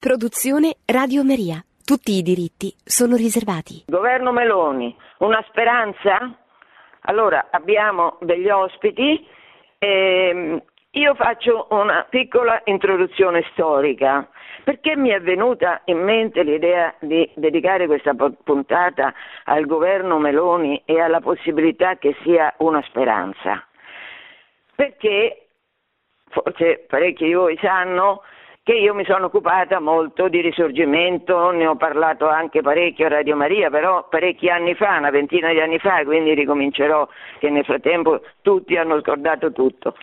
Produzione Radio Maria. Tutti i diritti sono riservati. Governo Meloni, una speranza? Allora, abbiamo degli ospiti. Ehm, io faccio una piccola introduzione storica. Perché mi è venuta in mente l'idea di dedicare questa puntata al governo Meloni e alla possibilità che sia una speranza? Perché, forse parecchi di voi sanno, che io mi sono occupata molto di risorgimento, ne ho parlato anche parecchio a Radio Maria, però parecchi anni fa, una ventina di anni fa, quindi ricomincerò che nel frattempo tutti hanno scordato tutto.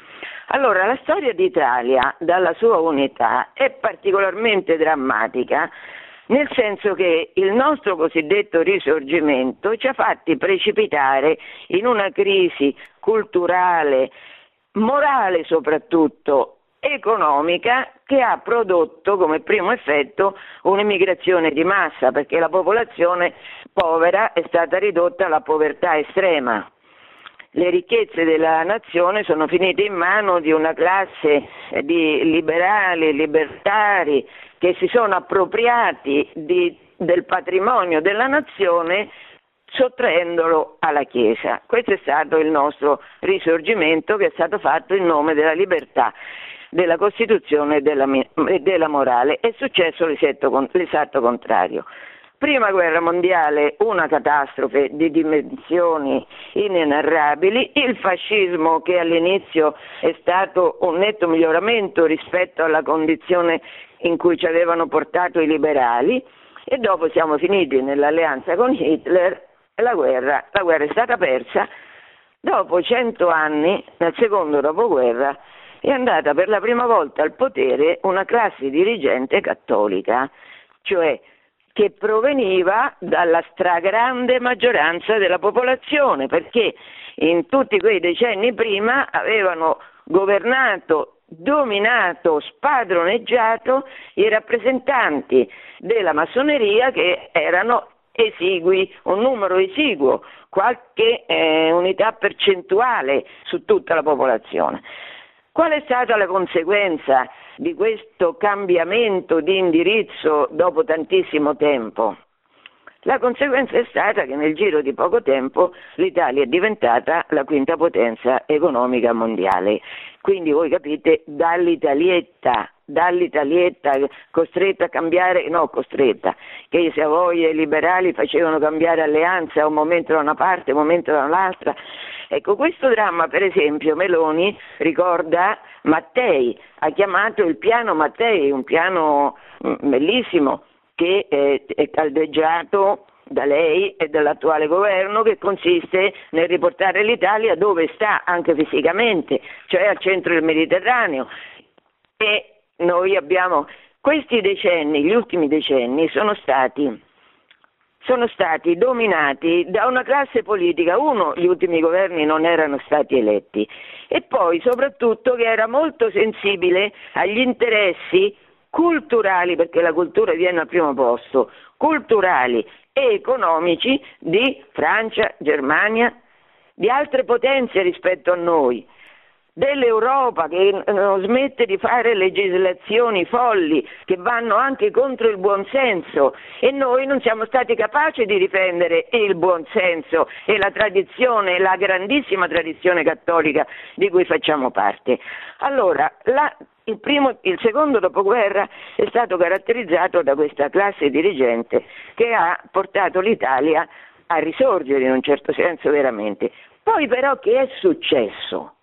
Allora, la storia d'Italia dalla sua unità è particolarmente drammatica nel senso che il nostro cosiddetto risorgimento ci ha fatti precipitare in una crisi culturale, morale soprattutto, economica che ha prodotto come primo effetto un'immigrazione di massa perché la popolazione povera è stata ridotta alla povertà estrema. Le ricchezze della nazione sono finite in mano di una classe di liberali, libertari che si sono appropriati di, del patrimonio della nazione sottraendolo alla Chiesa. Questo è stato il nostro risorgimento che è stato fatto in nome della libertà della Costituzione e della, della morale. È successo l'esatto, contrario. Prima guerra mondiale, una catastrofe di dimensioni inenarrabili, il fascismo che all'inizio è stato un netto miglioramento rispetto alla condizione in cui ci avevano portato i liberali e dopo siamo finiti nell'alleanza con Hitler e la guerra, la guerra è stata persa. Dopo cento anni, nel secondo dopoguerra, è andata per la prima volta al potere una classe dirigente cattolica, cioè che proveniva dalla stragrande maggioranza della popolazione, perché in tutti quei decenni prima avevano governato, dominato, spadroneggiato i rappresentanti della massoneria che erano esigui, un numero esiguo, qualche eh, unità percentuale su tutta la popolazione. Qual è stata la conseguenza di questo cambiamento di indirizzo dopo tantissimo tempo? La conseguenza è stata che nel giro di poco tempo l'Italia è diventata la quinta potenza economica mondiale. Quindi voi capite dall'Italietta, dall'Italietta costretta a cambiare, no costretta, che i Savoia e i liberali facevano cambiare alleanza un momento da una parte, un momento da un'altra, Ecco, questo dramma, per esempio, Meloni ricorda Mattei, ha chiamato il piano Mattei, un piano mm, bellissimo che è, è caldeggiato da lei e dall'attuale governo che consiste nel riportare l'Italia dove sta anche fisicamente, cioè al centro del Mediterraneo. E noi abbiamo questi decenni, gli ultimi decenni sono stati sono stati dominati da una classe politica, uno, gli ultimi governi non erano stati eletti e poi soprattutto che era molto sensibile agli interessi culturali, perché la cultura viene al primo posto, culturali e economici di Francia, Germania, di altre potenze rispetto a noi dell'Europa che non smette di fare legislazioni folli che vanno anche contro il buonsenso e noi non siamo stati capaci di difendere il buonsenso e la tradizione, la grandissima tradizione cattolica di cui facciamo parte. Allora, la, il, primo, il secondo dopoguerra è stato caratterizzato da questa classe dirigente che ha portato l'Italia a risorgere in un certo senso veramente. Poi però che è successo?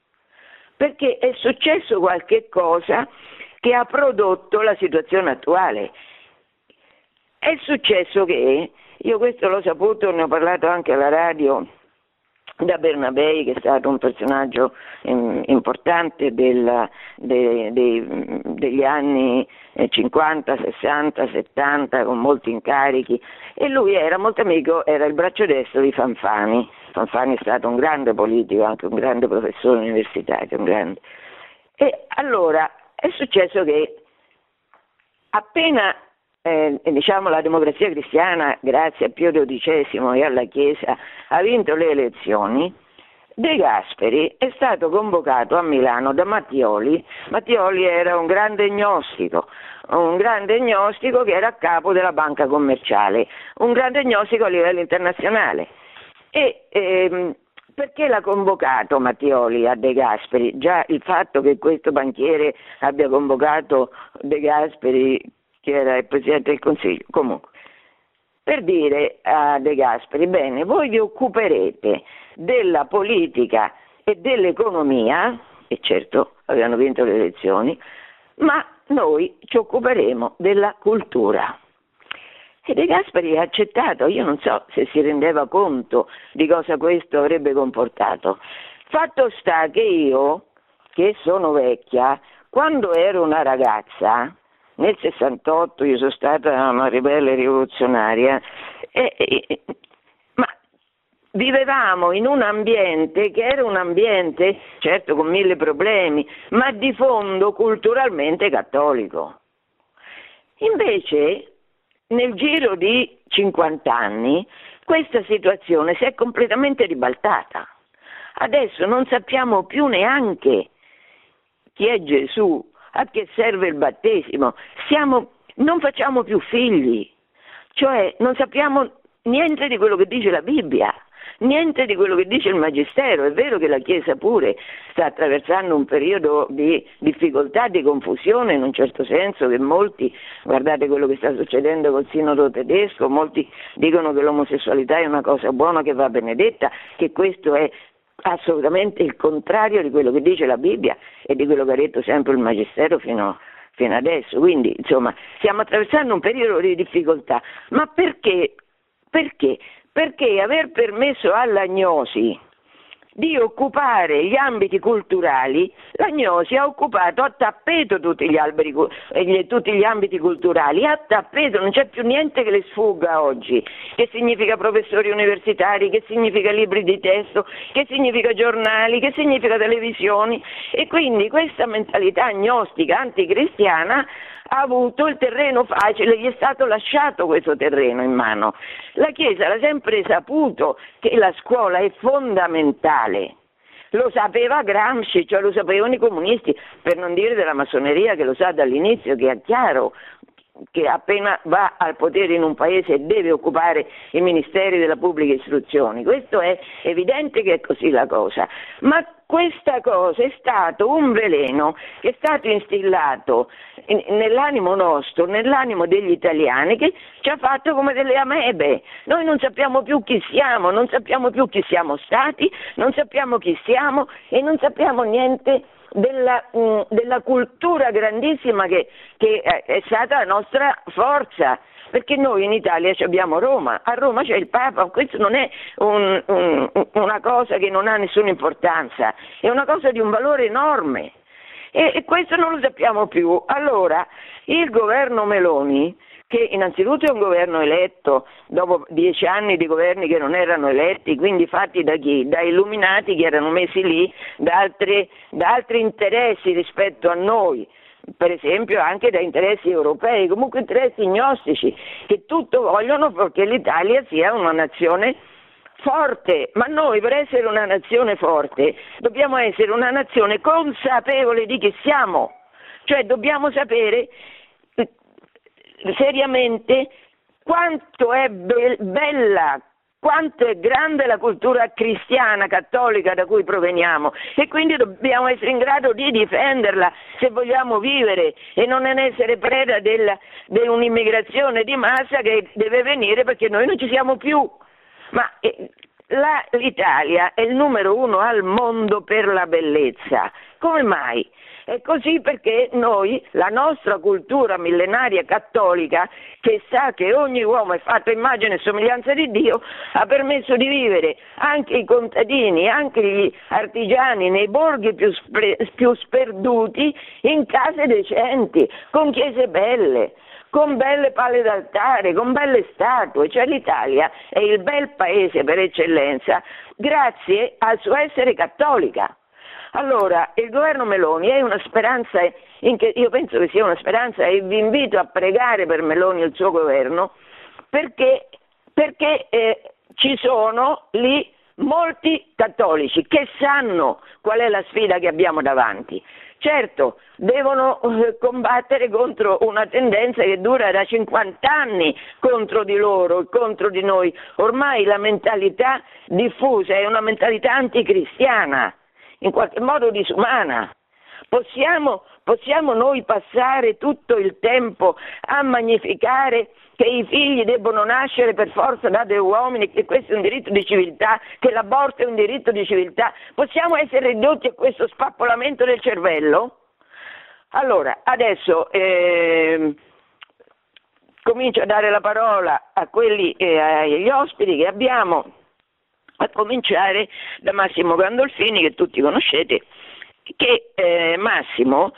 perché è successo qualche cosa che ha prodotto la situazione attuale. È successo che, io questo l'ho saputo, ne ho parlato anche alla radio da Bernabei, che è stato un personaggio um, importante del, de, de, degli anni 50, 60, 70, con molti incarichi, e lui era molto amico, era il braccio destro di Fanfani. Fanfani è stato un grande politico, anche un grande professore universitario, grande. E allora è successo che appena eh, diciamo, la democrazia cristiana, grazie a Pio XII e alla Chiesa, ha vinto le elezioni, De Gasperi è stato convocato a Milano da Mattioli. Mattioli era un grande gnostico, un grande gnostico che era a capo della banca commerciale, un grande gnostico a livello internazionale. E ehm, perché l'ha convocato Mattioli a De Gasperi? Già il fatto che questo banchiere abbia convocato De Gasperi, che era il Presidente del Consiglio, comunque, per dire a De Gasperi, bene, voi vi occuperete della politica e dell'economia, e certo avevano vinto le elezioni, ma noi ci occuperemo della cultura. E De Gasperi ha accettato, io non so se si rendeva conto di cosa questo avrebbe comportato. Fatto sta che io, che sono vecchia, quando ero una ragazza, nel 68 io sono stata una ribelle rivoluzionaria, e, e, ma vivevamo in un ambiente che era un ambiente, certo con mille problemi, ma di fondo culturalmente cattolico. Invece nel giro di 50 anni questa situazione si è completamente ribaltata. Adesso non sappiamo più neanche chi è Gesù, a che serve il battesimo, Siamo, non facciamo più figli, cioè non sappiamo niente di quello che dice la Bibbia niente di quello che dice il Magistero. È vero che la Chiesa pure sta attraversando un periodo di difficoltà, di confusione in un certo senso, che molti, guardate quello che sta succedendo col sinodo tedesco, molti dicono che l'omosessualità è una cosa buona che va benedetta, che questo è assolutamente il contrario di quello che dice la Bibbia e di quello che ha detto sempre il Magistero fino, fino adesso. Quindi, insomma, stiamo attraversando un periodo di difficoltà. Ma perché? Perché? perché aver permesso all'agnosi di occupare gli ambiti culturali, l'agnosi ha occupato a tappeto tutti gli, alberi, tutti gli ambiti culturali, a tappeto, non c'è più niente che le sfugga oggi, che significa professori universitari, che significa libri di testo, che significa giornali, che significa televisioni. E quindi questa mentalità agnostica anticristiana ha avuto il terreno facile, gli è stato lasciato questo terreno in mano. La Chiesa ha sempre saputo che la scuola è fondamentale. Lo sapeva Gramsci, cioè lo sapevano i comunisti, per non dire della massoneria che lo sa dall'inizio, che è chiaro che appena va al potere in un paese deve occupare i ministeri della pubblica istruzione. Questo è evidente che è così la cosa. Ma questa cosa è stato un veleno che è stato instillato nell'animo nostro, nell'animo degli italiani, che ci ha fatto come delle amebe. Noi non sappiamo più chi siamo, non sappiamo più chi siamo stati, non sappiamo chi siamo e non sappiamo niente della, mm, della cultura grandissima che, che è stata la nostra forza. Perché noi in Italia abbiamo Roma, a Roma c'è il Papa, questo non è un, un, una cosa che non ha nessuna importanza, è una cosa di un valore enorme. E, e questo non lo sappiamo più. Allora, il governo Meloni che innanzitutto è un governo eletto dopo dieci anni di governi che non erano eletti, quindi fatti da chi? Da illuminati che erano messi lì da altri, da altri interessi rispetto a noi. Per esempio anche da interessi europei, comunque interessi gnostici, che tutto vogliono perché l'Italia sia una nazione forte, ma noi per essere una nazione forte dobbiamo essere una nazione consapevole di chi siamo, cioè dobbiamo sapere seriamente quanto è be- bella, quanto è grande la cultura cristiana, cattolica da cui proveniamo e quindi dobbiamo essere in grado di difenderla se vogliamo vivere e non essere preda di un'immigrazione di massa che deve venire perché noi non ci siamo più. Ma eh, la, l'Italia è il numero uno al mondo per la bellezza. Come mai? È così perché noi, la nostra cultura millenaria cattolica, che sa che ogni uomo è fatto immagine e somiglianza di Dio, ha permesso di vivere anche i contadini, anche gli artigiani nei borghi più, spre- più sperduti in case decenti, con chiese belle con belle palle d'altare, con belle statue, cioè l'Italia è il bel paese per eccellenza grazie al suo essere cattolica. Allora, il governo Meloni è una speranza, che, io penso che sia una speranza e vi invito a pregare per Meloni e il suo governo perché, perché eh, ci sono lì molti cattolici che sanno qual è la sfida che abbiamo davanti. Certo, devono eh, combattere contro una tendenza che dura da 50 anni contro di loro e contro di noi. Ormai la mentalità diffusa è una mentalità anticristiana, in qualche modo disumana. Possiamo, possiamo noi passare tutto il tempo a magnificare che i figli debbono nascere per forza da dei uomini, che questo è un diritto di civiltà, che l'aborto è un diritto di civiltà. Possiamo essere ridotti a questo spappolamento del cervello? Allora, adesso eh, comincio a dare la parola a quelli, eh, agli ospiti che abbiamo, a cominciare da Massimo Gandolfini, che tutti conoscete, che eh, Massimo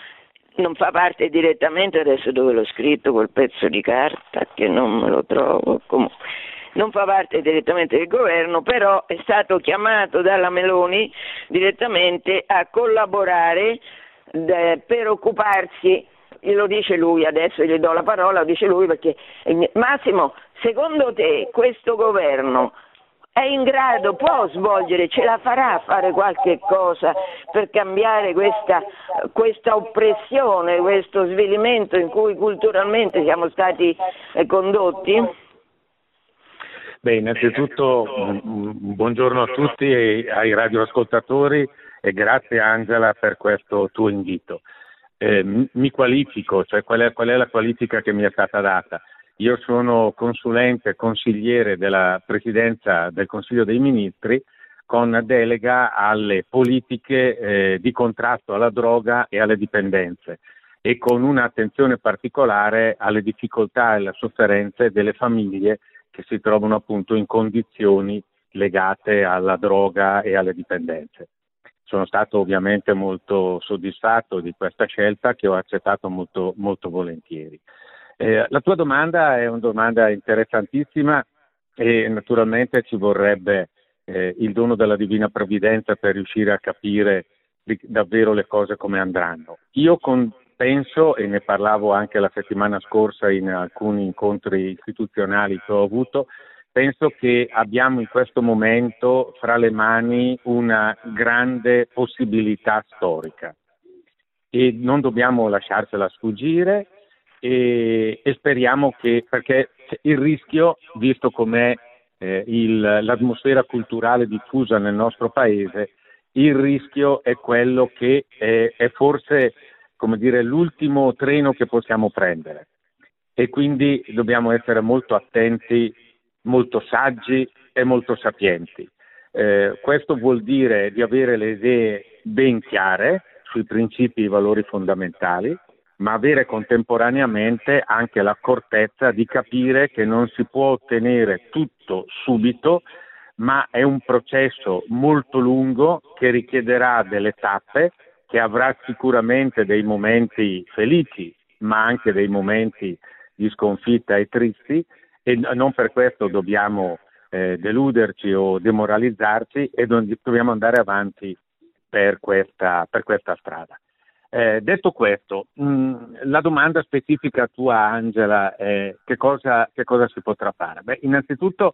non fa parte direttamente, adesso dove l'ho scritto quel pezzo di carta che non me lo trovo, comunque, non fa parte direttamente del governo, però è stato chiamato dalla Meloni direttamente a collaborare de, per occuparsi, lo dice lui, adesso gli do la parola, lo dice lui perché Massimo, secondo te questo governo è in grado, può svolgere, ce la farà a fare qualche cosa per cambiare questa, questa oppressione, questo svilimento in cui culturalmente siamo stati eh, condotti? Beh, innanzitutto buongiorno a tutti e ai radioascoltatori e grazie Angela per questo tuo invito. Eh, mi qualifico, cioè qual è, qual è la qualifica che mi è stata data? Io sono consulente, consigliere della Presidenza del Consiglio dei Ministri con delega alle politiche eh, di contrasto alla droga e alle dipendenze e con un'attenzione particolare alle difficoltà e alle sofferenze delle famiglie che si trovano appunto in condizioni legate alla droga e alle dipendenze. Sono stato ovviamente molto soddisfatto di questa scelta che ho accettato molto, molto volentieri. Eh, la tua domanda è una domanda interessantissima e naturalmente ci vorrebbe eh, il dono della divina provvidenza per riuscire a capire davvero le cose come andranno. Io con, penso, e ne parlavo anche la settimana scorsa in alcuni incontri istituzionali che ho avuto, penso che abbiamo in questo momento fra le mani una grande possibilità storica e non dobbiamo lasciarcela sfuggire e, e speriamo che, perché il rischio, visto com'è eh, il, l'atmosfera culturale diffusa nel nostro paese, il rischio è quello che è, è forse dire, l'ultimo treno che possiamo prendere e quindi dobbiamo essere molto attenti, molto saggi e molto sapienti. Eh, questo vuol dire di avere le idee ben chiare sui principi e i valori fondamentali, ma avere contemporaneamente anche l'accortezza di capire che non si può ottenere tutto subito, ma è un processo molto lungo che richiederà delle tappe, che avrà sicuramente dei momenti felici, ma anche dei momenti di sconfitta e tristi e non per questo dobbiamo eh, deluderci o demoralizzarci e dobbiamo andare avanti per questa, per questa strada. Eh, detto questo, mh, mm, la domanda specifica tua Angela è che cosa, che cosa si potrà fare? Beh, innanzitutto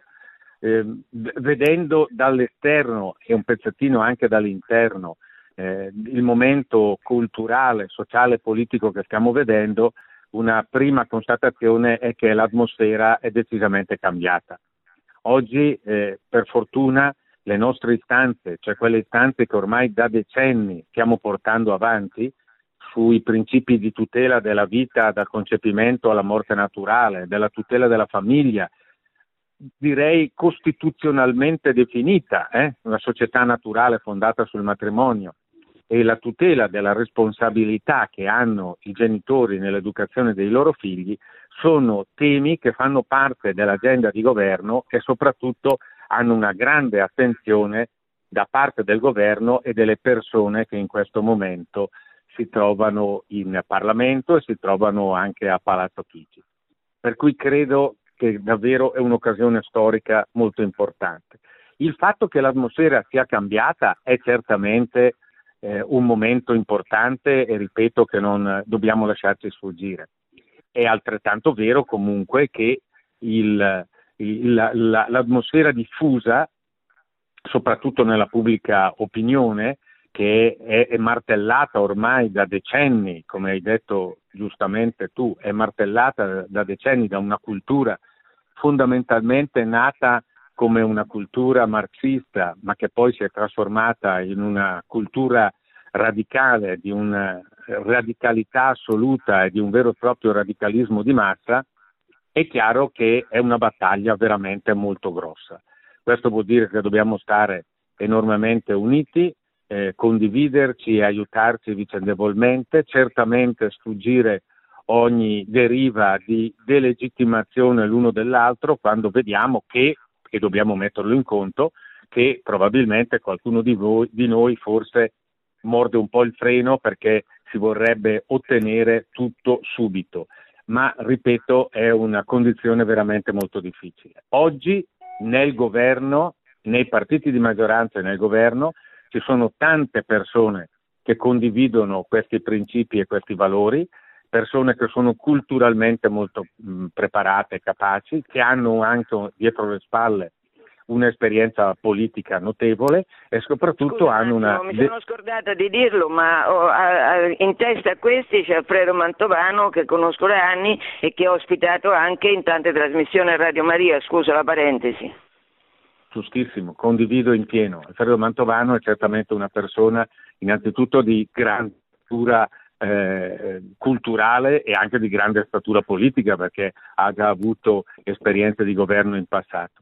eh, vedendo dall'esterno e un pezzettino anche dall'interno eh, il momento culturale, sociale e politico che stiamo vedendo, una prima constatazione è che l'atmosfera è decisamente cambiata. Oggi, eh, per fortuna, le nostre istanze, cioè quelle istanze che ormai da decenni stiamo portando avanti, sui principi di tutela della vita dal concepimento alla morte naturale, della tutela della famiglia, direi costituzionalmente definita, eh? una società naturale fondata sul matrimonio e la tutela della responsabilità che hanno i genitori nell'educazione dei loro figli sono temi che fanno parte dell'agenda di governo e soprattutto hanno una grande attenzione da parte del governo e delle persone che in questo momento si trovano in Parlamento e si trovano anche a Palazzo Chigi. Per cui credo che davvero è un'occasione storica molto importante. Il fatto che l'atmosfera sia cambiata è certamente eh, un momento importante e ripeto che non dobbiamo lasciarci sfuggire. È altrettanto vero comunque che il, il, la, l'atmosfera diffusa soprattutto nella pubblica opinione, che è, è, martellata ormai da decenni, come hai detto giustamente tu, è martellata da decenni da una cultura fondamentalmente nata come una cultura marxista, ma che poi si è trasformata in una cultura radicale, di una radicalità assoluta e di un vero e proprio radicalismo di massa, è chiaro che è una battaglia veramente molto grossa. Questo vuol dire che dobbiamo stare enormemente uniti, eh, condividerci e aiutarci vicendevolmente, certamente sfuggire ogni deriva di delegittimazione l'uno dell'altro quando vediamo che, e dobbiamo metterlo in conto, che probabilmente qualcuno di, voi, di noi forse morde un po' il freno perché si vorrebbe ottenere tutto subito. Ma ripeto, è una condizione veramente molto difficile. Oggi nel governo, nei partiti di maggioranza e nel governo, ci sono tante persone che condividono questi principi e questi valori, persone che sono culturalmente molto mh, preparate capaci, che hanno anche dietro le spalle un'esperienza politica notevole e soprattutto Scusa, hanno una... Mi sono scordata di dirlo, ma ho, a, a, in testa a questi c'è Alfredo Mantovano che conosco da anni e che ho ospitato anche in tante trasmissioni a Radio Maria, scusa la parentesi giustissimo, condivido in pieno. Alfredo Mantovano è certamente una persona innanzitutto di grande statura eh, culturale e anche di grande statura politica perché ha già avuto esperienze di governo in passato.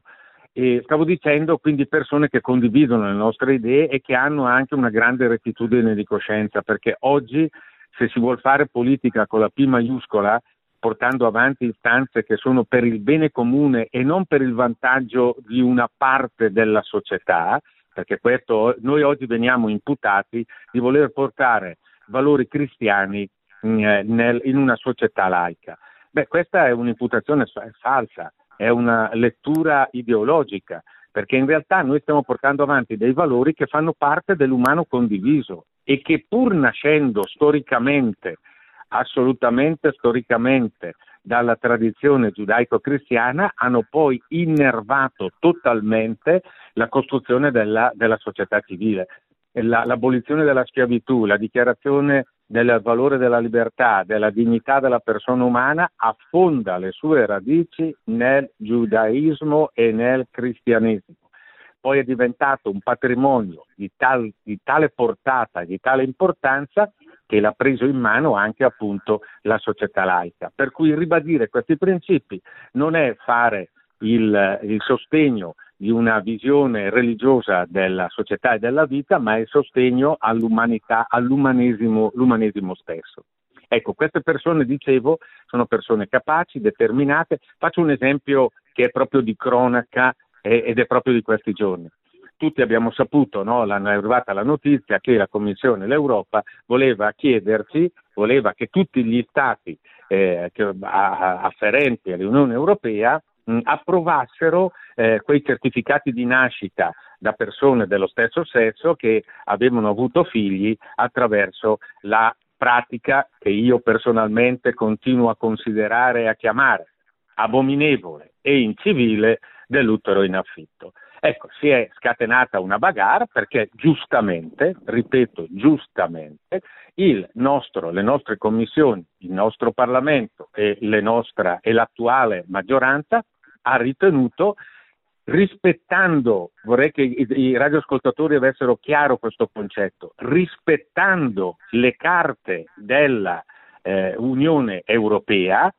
E stavo dicendo quindi persone che condividono le nostre idee e che hanno anche una grande rettitudine di coscienza perché oggi se si vuole fare politica con la P maiuscola portando avanti istanze che sono per il bene comune e non per il vantaggio di una parte della società, perché questo, noi oggi veniamo imputati di voler portare valori cristiani mm, eh, in una società laica. Beh, questa è un'imputazione falsa, è una lettura ideologica, perché in realtà noi stiamo portando avanti dei valori che fanno parte dell'umano condiviso e che pur nascendo storicamente assolutamente storicamente dalla tradizione giudaico-cristiana hanno poi innervato totalmente la costruzione della, della società civile. La, l'abolizione della schiavitù, la dichiarazione del valore della libertà, della dignità della persona umana affonda le sue radici nel giudaismo e nel cristianesimo. Poi è diventato un patrimonio di, tal, di tale portata, di tale importanza che l'ha preso in mano anche appunto la società laica. Per cui ribadire questi principi non è fare il, il sostegno di una visione religiosa della società e della vita, ma è il sostegno all'umanità, all'umanesimo stesso. Ecco, queste persone, dicevo, sono persone capaci, determinate. Faccio un esempio che è proprio di cronaca eh, ed è proprio di questi giorni tutti abbiamo saputo, no? l'hanno arrivata la notizia che la Commissione, l'Europa, voleva chiederci, voleva che tutti gli Stati eh, afferenti all'Unione Europea approvassero eh, quei certificati di nascita da persone dello stesso sesso che avevano avuto figli attraverso la pratica che io personalmente continuo a considerare e a chiamare abominevole e incivile dell'utero in affitto. Ecco, si è scatenata una bagarre perché giustamente, ripeto, giustamente, nostro, le nostre commissioni, il nostro Parlamento e, nostra, e l'attuale maggioranza ha ritenuto rispettando, vorrei che i, i radioascoltatori avessero chiaro questo concetto, rispettando le carte dell'Unione eh, Europea,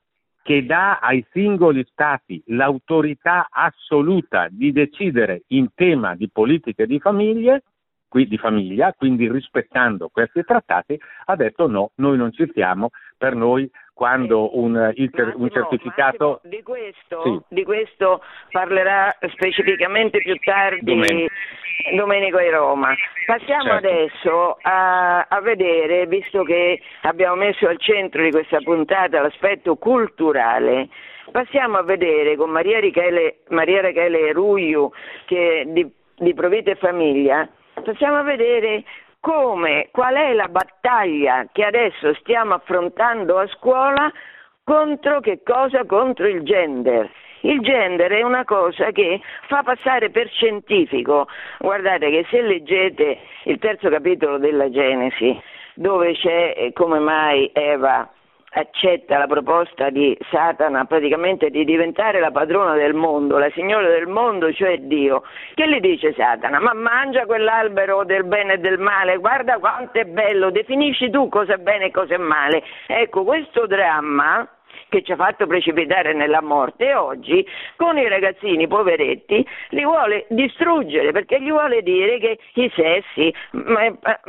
che dà ai singoli Stati l'autorità assoluta di decidere in tema di politiche di, famiglie, di famiglia, quindi rispettando questi trattati, ha detto no, noi non ci stiamo, per noi quando un, il, un certificato... Massimo, di, questo, sì. di, questo, parlerà specificamente più tardi Domenico, Domenico di Roma. Passiamo certo. adesso a, a, vedere, visto che abbiamo messo al centro di questa puntata l'aspetto culturale, passiamo a vedere con Maria Rachele, Maria Rachele Ruiu che di, di Provita e Famiglia, passiamo a vedere come, qual è la battaglia che adesso stiamo affrontando a scuola contro che cosa? Contro il gender. Il gender è una cosa che fa passare per scientifico. Guardate che se leggete il terzo capitolo della Genesi, dove c'è eh, come mai Eva accetta la proposta di Satana praticamente di diventare la padrona del mondo, la signora del mondo, cioè Dio. Che gli dice Satana? Ma mangia quell'albero del bene e del male, guarda quanto è bello, definisci tu cosa è bene e cosa è male. Ecco, questo dramma che ci ha fatto precipitare nella morte oggi con i ragazzini poveretti li vuole distruggere perché gli vuole dire che i sessi,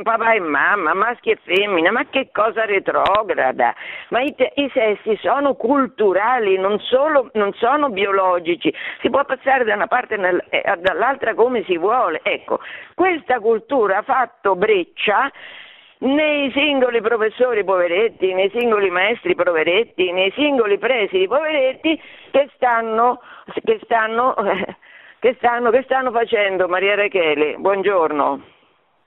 papà e mamma, maschi e femmina, ma che cosa retrograda? Ma i, i sessi sono culturali, non, solo, non, sono biologici, si può passare da una parte e dall'altra come si vuole. Ecco, questa cultura ha fatto breccia nei singoli professori poveretti, nei singoli maestri poveretti, nei singoli presidi poveretti che stanno, che stanno, che stanno, che stanno facendo Maria Rachele. Buongiorno.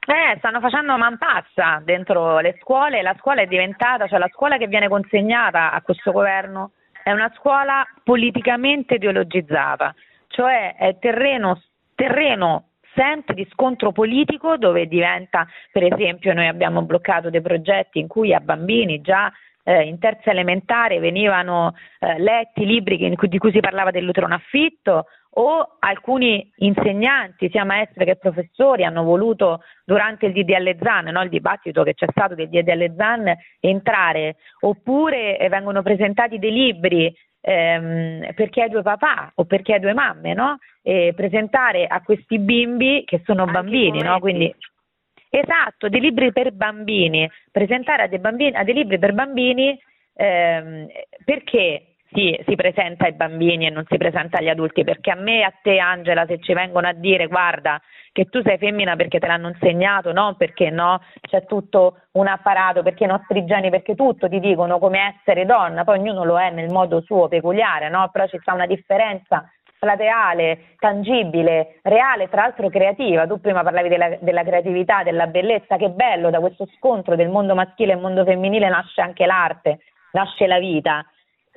Eh, stanno facendo man passa dentro le scuole, la scuola è diventata, cioè la scuola che viene consegnata a questo governo è una scuola politicamente ideologizzata, cioè è terreno, terreno sempre di scontro politico dove diventa, per esempio, noi abbiamo bloccato dei progetti in cui a bambini già eh, in terza elementare venivano eh, letti libri che, di cui si parlava dell'utero affitto o alcuni insegnanti, sia maestri che professori, hanno voluto durante il DDL ZAN, no, il dibattito che c'è stato del DDL ZAN, entrare, oppure eh, vengono presentati dei libri ehm, perché hai due papà o perché hai due mamme, no? E presentare a questi bimbi che sono Anche bambini, no? Quindi Esatto, dei libri per bambini, presentare a dei, bambini, a dei libri per bambini ehm, perché si, si, presenta ai bambini e non si presenta agli adulti, perché a me e a te Angela se ci vengono a dire guarda che tu sei femmina perché te l'hanno insegnato, no perché no, c'è tutto un apparato, perché i nostri geni, perché tutto ti dicono come essere donna, poi ognuno lo è nel modo suo peculiare, no? però ci sta una differenza plateale, tangibile, reale, tra l'altro creativa. Tu prima parlavi della, della, creatività, della bellezza, che bello, da questo scontro del mondo maschile e mondo femminile nasce anche l'arte, nasce la vita.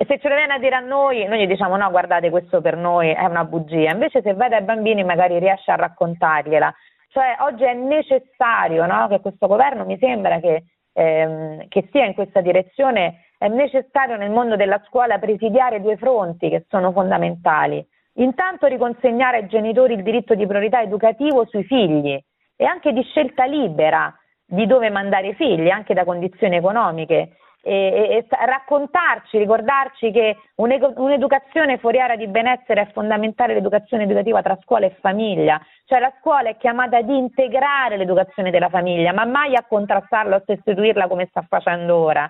E se ce lo viene a dire a noi, noi gli diciamo no, guardate, questo per noi è una bugia. Invece se vai dai bambini magari riesce a raccontargliela. Cioè oggi è necessario no? che questo governo mi sembra che, ehm, che sia in questa direzione, è necessario nel mondo della scuola presidiare due fronti che sono fondamentali. Intanto riconsegnare ai genitori il diritto di priorità educativo sui figli e anche di scelta libera di dove mandare i figli, anche da condizioni economiche e, e, raccontarci, ricordarci che un'educazione fuori area di benessere è fondamentale l'educazione educativa tra scuola e famiglia, cioè la scuola è chiamata ad integrare l'educazione della famiglia, ma mai a contrastarla o sostituirla come sta facendo ora.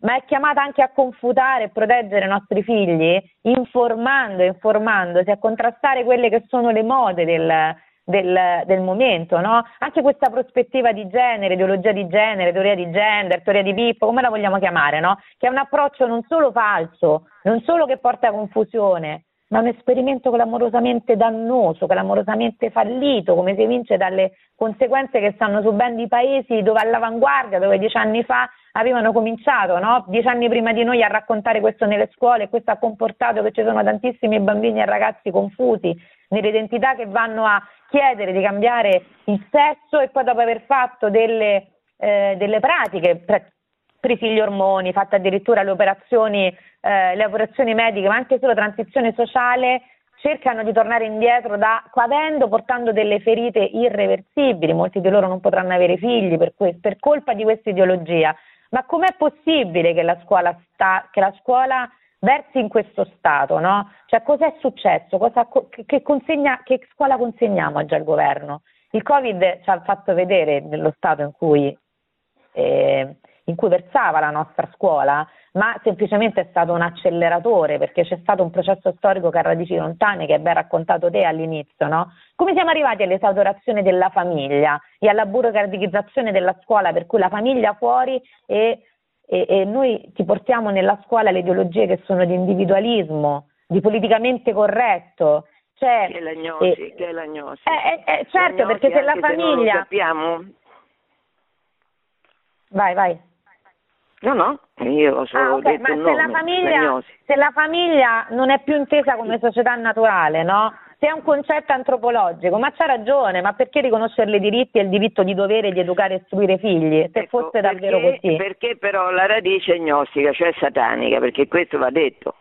Ma è chiamata anche a confutare e proteggere i nostri figli, informando e informandosi, a contrastare quelle che sono le mode del, del, del momento, no? Anche questa prospettiva di genere, ideologia di genere, teoria di gender, teoria di Pippo, come la vogliamo chiamare, no? Che è un approccio non solo falso, non solo che porta a confusione, ma un esperimento clamorosamente dannoso, clamorosamente fallito, come si evince dalle conseguenze che stanno subendo i paesi dove all'avanguardia, dove dieci anni fa avevano cominciato, no? dieci anni prima di noi, a raccontare questo nelle scuole e questo ha comportato che ci sono tantissimi bambini e ragazzi confusi nelle identità che vanno a chiedere di cambiare il sesso e poi dopo aver fatto delle, eh, delle pratiche, pre- presi gli ormoni, fatte addirittura le operazioni, eh, le operazioni mediche, ma anche solo transizione sociale, cercano di tornare indietro da, avendo, portando delle ferite irreversibili, molti di loro non potranno avere figli per, questo, per colpa di questa ideologia. Ma com'è possibile che la scuola, sta, che la scuola versi in questo stato, no? Cioè cos'è successo? Cosa, che, consegna, che scuola consegniamo oggi al governo? Il Covid ci ha fatto vedere nello stato in cui, eh, in cui versava la nostra scuola, ma semplicemente è stato un acceleratore perché c'è stato un processo storico che ha radici lontane, che hai ben raccontato te all'inizio, no? Come siamo arrivati all'esautorazione della famiglia e alla burocratizzazione della scuola, per cui la famiglia fuori e e, e noi ti portiamo nella scuola le ideologie che sono di individualismo, di politicamente corretto. Cioè, che è l'agnosi, eh, che è l'agnosi. Eh, eh, eh certo, l'agnosi perché se la famiglia... Se sappiamo... Vai, vai. No, no, io ho solo Ah, ok, detto ma se la, famiglia, se la famiglia non è più intesa come società naturale, no? Se è un concetto antropologico, ma c'ha ragione, ma perché riconoscerle i diritti e il diritto di dovere di educare e istruire figli, se Ecco, fosse davvero perché, così? Perché però la radice è gnostica, cioè satanica, perché questo va detto,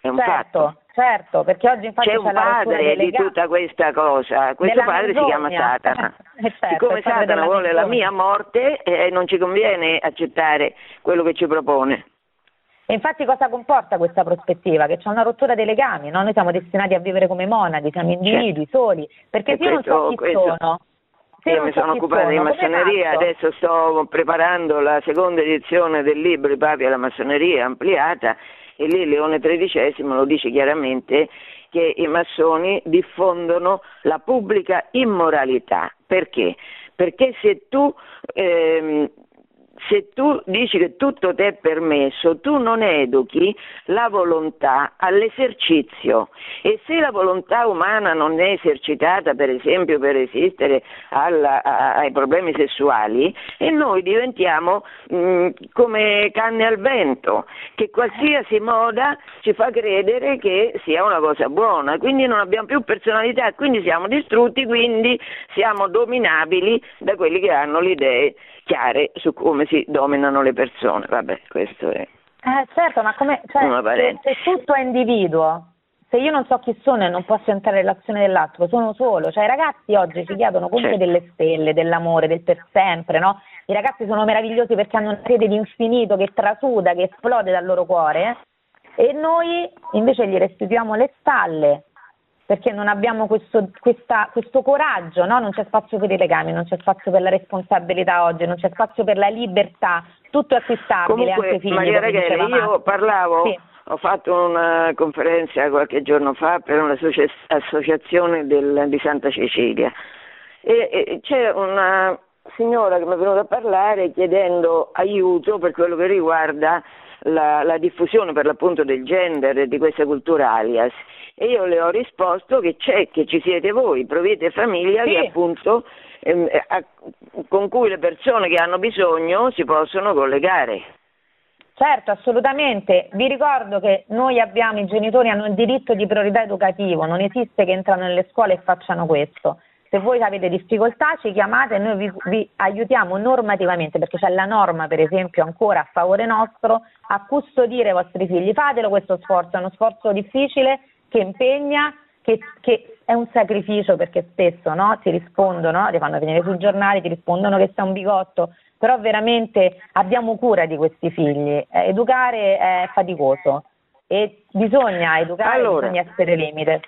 è un certo, fatto. certo, perché oggi infatti C'è un la rottura padre di tutta questa cosa, questo padre si chiama. Satana. Eh, certo, Siccome Satana vuole la menzogna. mia morte, eh, non ci conviene accettare quello che ci propone. E infatti cosa comporta questa prospettiva? Che c'è una rottura dei legami, no? Noi siamo destinati a vivere come monadi, siamo individui soli, perché E se io non so chi questo- sono, Io mi so sono occupata di sono, come massoneria, adesso sto preparando la seconda edizione del libro I Papi alla massoneria ampliata e lì Leone XIII lo dice chiaramente che i massoni diffondono la pubblica immoralità. Perché? Perché se tu, ehm, se tu dici che tutto ti è permesso, tu non educhi la volontà all'esercizio. E se la volontà umana non è esercitata, per esempio, per resistere alla- a- ai problemi sessuali, e noi diventiamo mh, come canne al vento, che qualsiasi moda ci fa credere che sia una cosa buona, quindi non abbiamo più personalità, quindi siamo distrutti, quindi siamo dominabili da quelli che hanno le idee chiare su come si dominano le persone. Vabbè, questo è. Eh, certo, ma come, cioè, se, se tutto è individuo, se io non so chi sono e non posso entrare nell'azione dell'altro, sono solo, cioè i ragazzi oggi ci chiedono conto Certo. delle stelle, dell'amore, del per sempre, no? I ragazzi sono meravigliosi perché hanno una rete di infinito che trasuda, che esplode dal loro cuore e noi invece gli restituiamo le stalle perché non abbiamo questo, questa- questo coraggio, no? non c'è spazio per i legami, non c'è spazio per la responsabilità oggi, non c'è spazio per la libertà, tutto è acquistabile, anche Comunque, i figli. Maria Rachele, io parlavo, Sì. ho fatto una conferenza qualche giorno fa per un'associazione del- di Santa Cecilia e, e c'è una signora che mi è venuta a parlare chiedendo aiuto per quello che riguarda la, la diffusione per l'appunto del gender e di questa cultura alias e io le ho risposto che c'è, che ci siete voi, Provete Famiglia Sì. che appunto ehm, a- con cui le persone che hanno bisogno si possono collegare. Certo, assolutamente. Vi ricordo che noi abbiamo, i genitori hanno il diritto di priorità educativo, non esiste che entrano nelle scuole e facciano questo. Se voi avete difficoltà ci chiamate e noi vi, vi aiutiamo normativamente, perché c'è la norma per esempio ancora a favore nostro, a custodire i vostri figli. Fatelo questo sforzo, è uno sforzo difficile che impegna, che, che è un sacrificio perché spesso no, ti rispondono, ti fanno venire sui giornali, ti rispondono che sei un bigotto, però veramente abbiamo cura di questi figli. Eh, educare è faticoso e bisogna educare, Allora. bisogna essere limite.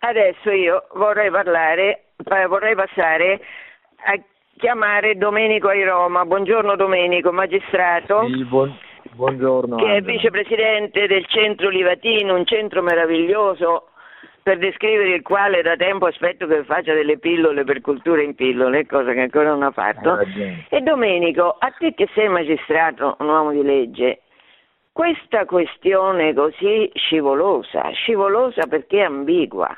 Adesso io vorrei parlare, eh, vorrei passare a chiamare Domenico Airoma. Buongiorno Domenico, magistrato, Sì, buon- buongiorno. che è vicepresidente del centro Livatino, un centro meraviglioso per descrivere il quale da tempo aspetto che faccia delle pillole per cultura in pillole, cosa che ancora non ha fatto. Ragione. E Domenico, a te che sei magistrato, un uomo di legge, questa questione così scivolosa, scivolosa perché ambigua,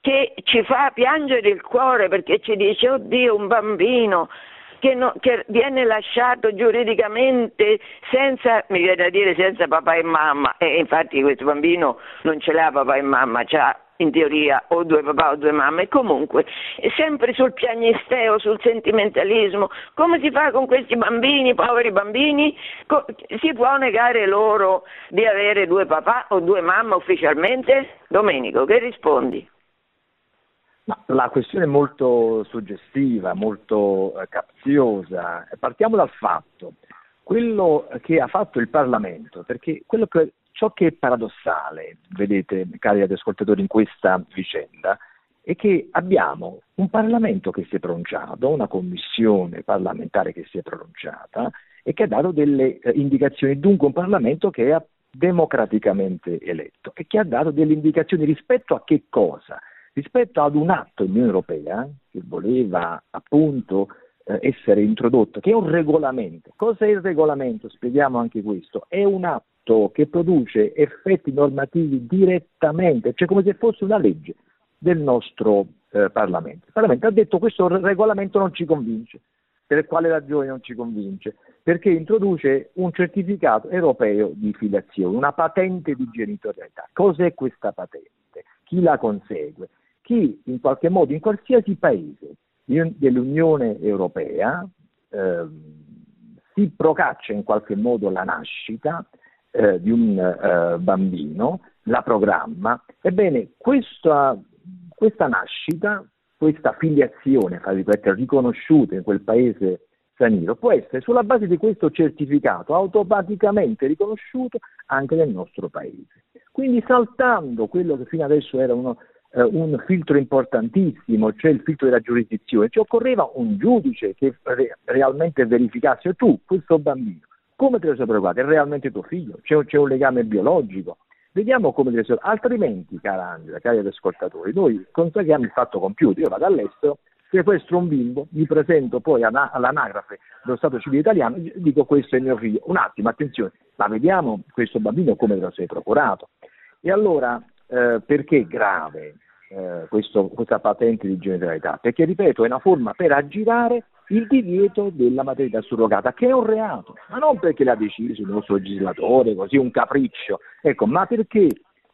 che ci fa piangere il cuore perché ci dice, oddio, un bambino che, no- che viene lasciato giuridicamente senza, mi viene a dire, senza papà e mamma, e infatti questo bambino non ce l'ha papà e mamma, c'ha in teoria o due papà o due mamme, comunque sempre sul piagnisteo, sul sentimentalismo, come si fa con questi bambini, poveri bambini? Co- si può negare loro di avere due papà o due mamme ufficialmente? Domenico, che rispondi? La questione è molto suggestiva, molto eh, capziosa. Partiamo dal fatto, quello che ha fatto il Parlamento, perché che- ciò che è paradossale, vedete cari ascoltatori, in questa vicenda, è che abbiamo un Parlamento che si è pronunciato, una commissione parlamentare che si è pronunciata e che ha dato delle eh, indicazioni, dunque un Parlamento che è democraticamente eletto e che ha dato delle indicazioni rispetto a che cosa? Rispetto ad un atto dell'Unione Europea che voleva appunto eh, essere introdotto, che è un regolamento. Cos'è il regolamento? Spieghiamo anche questo. È un atto che produce effetti normativi direttamente, cioè come se fosse una legge del nostro eh, Parlamento. Il Parlamento ha detto questo regolamento non ci convince. Per quale ragione non ci convince? perché introduce un certificato europeo di filiazione, una patente di genitorialità. Cos'è questa patente? Chi la consegue? Chi in qualche modo in qualsiasi paese dell'Unione Europea eh, si procaccia in qualche modo la nascita eh, di un eh, bambino, la programma, ebbene questa, questa nascita, questa filiazione, fra virgolette, riconosciuta in quel paese straniero, può essere sulla base di questo certificato automaticamente riconosciuto anche nel nostro paese. Quindi saltando quello che fino adesso era uno, eh, un filtro importantissimo, cioè il filtro della giurisdizione, ci occorreva un giudice che re- realmente verificasse tu, questo bambino, come te lo sei preoccupato? È realmente tuo figlio? C'è, c'è un legame biologico? Vediamo come te lo sei Altrimenti, cara Angela, cari ascoltatori, noi constatiamo il fatto compiuto. Io vado all'estero, sequestro un bimbo, mi presento poi all'anagrafe dello Stato civile italiano e dico questo è mio figlio. Un attimo, attenzione, ma vediamo questo bambino come te lo sei procurato. E allora, eh, perché è grave eh, questo, questa patente di genitorialità? Perché, ripeto, è una forma per aggirare il divieto della maternità surrogata, che è un reato, ma non perché l'ha deciso il nostro legislatore, così un capriccio, ecco, ma perché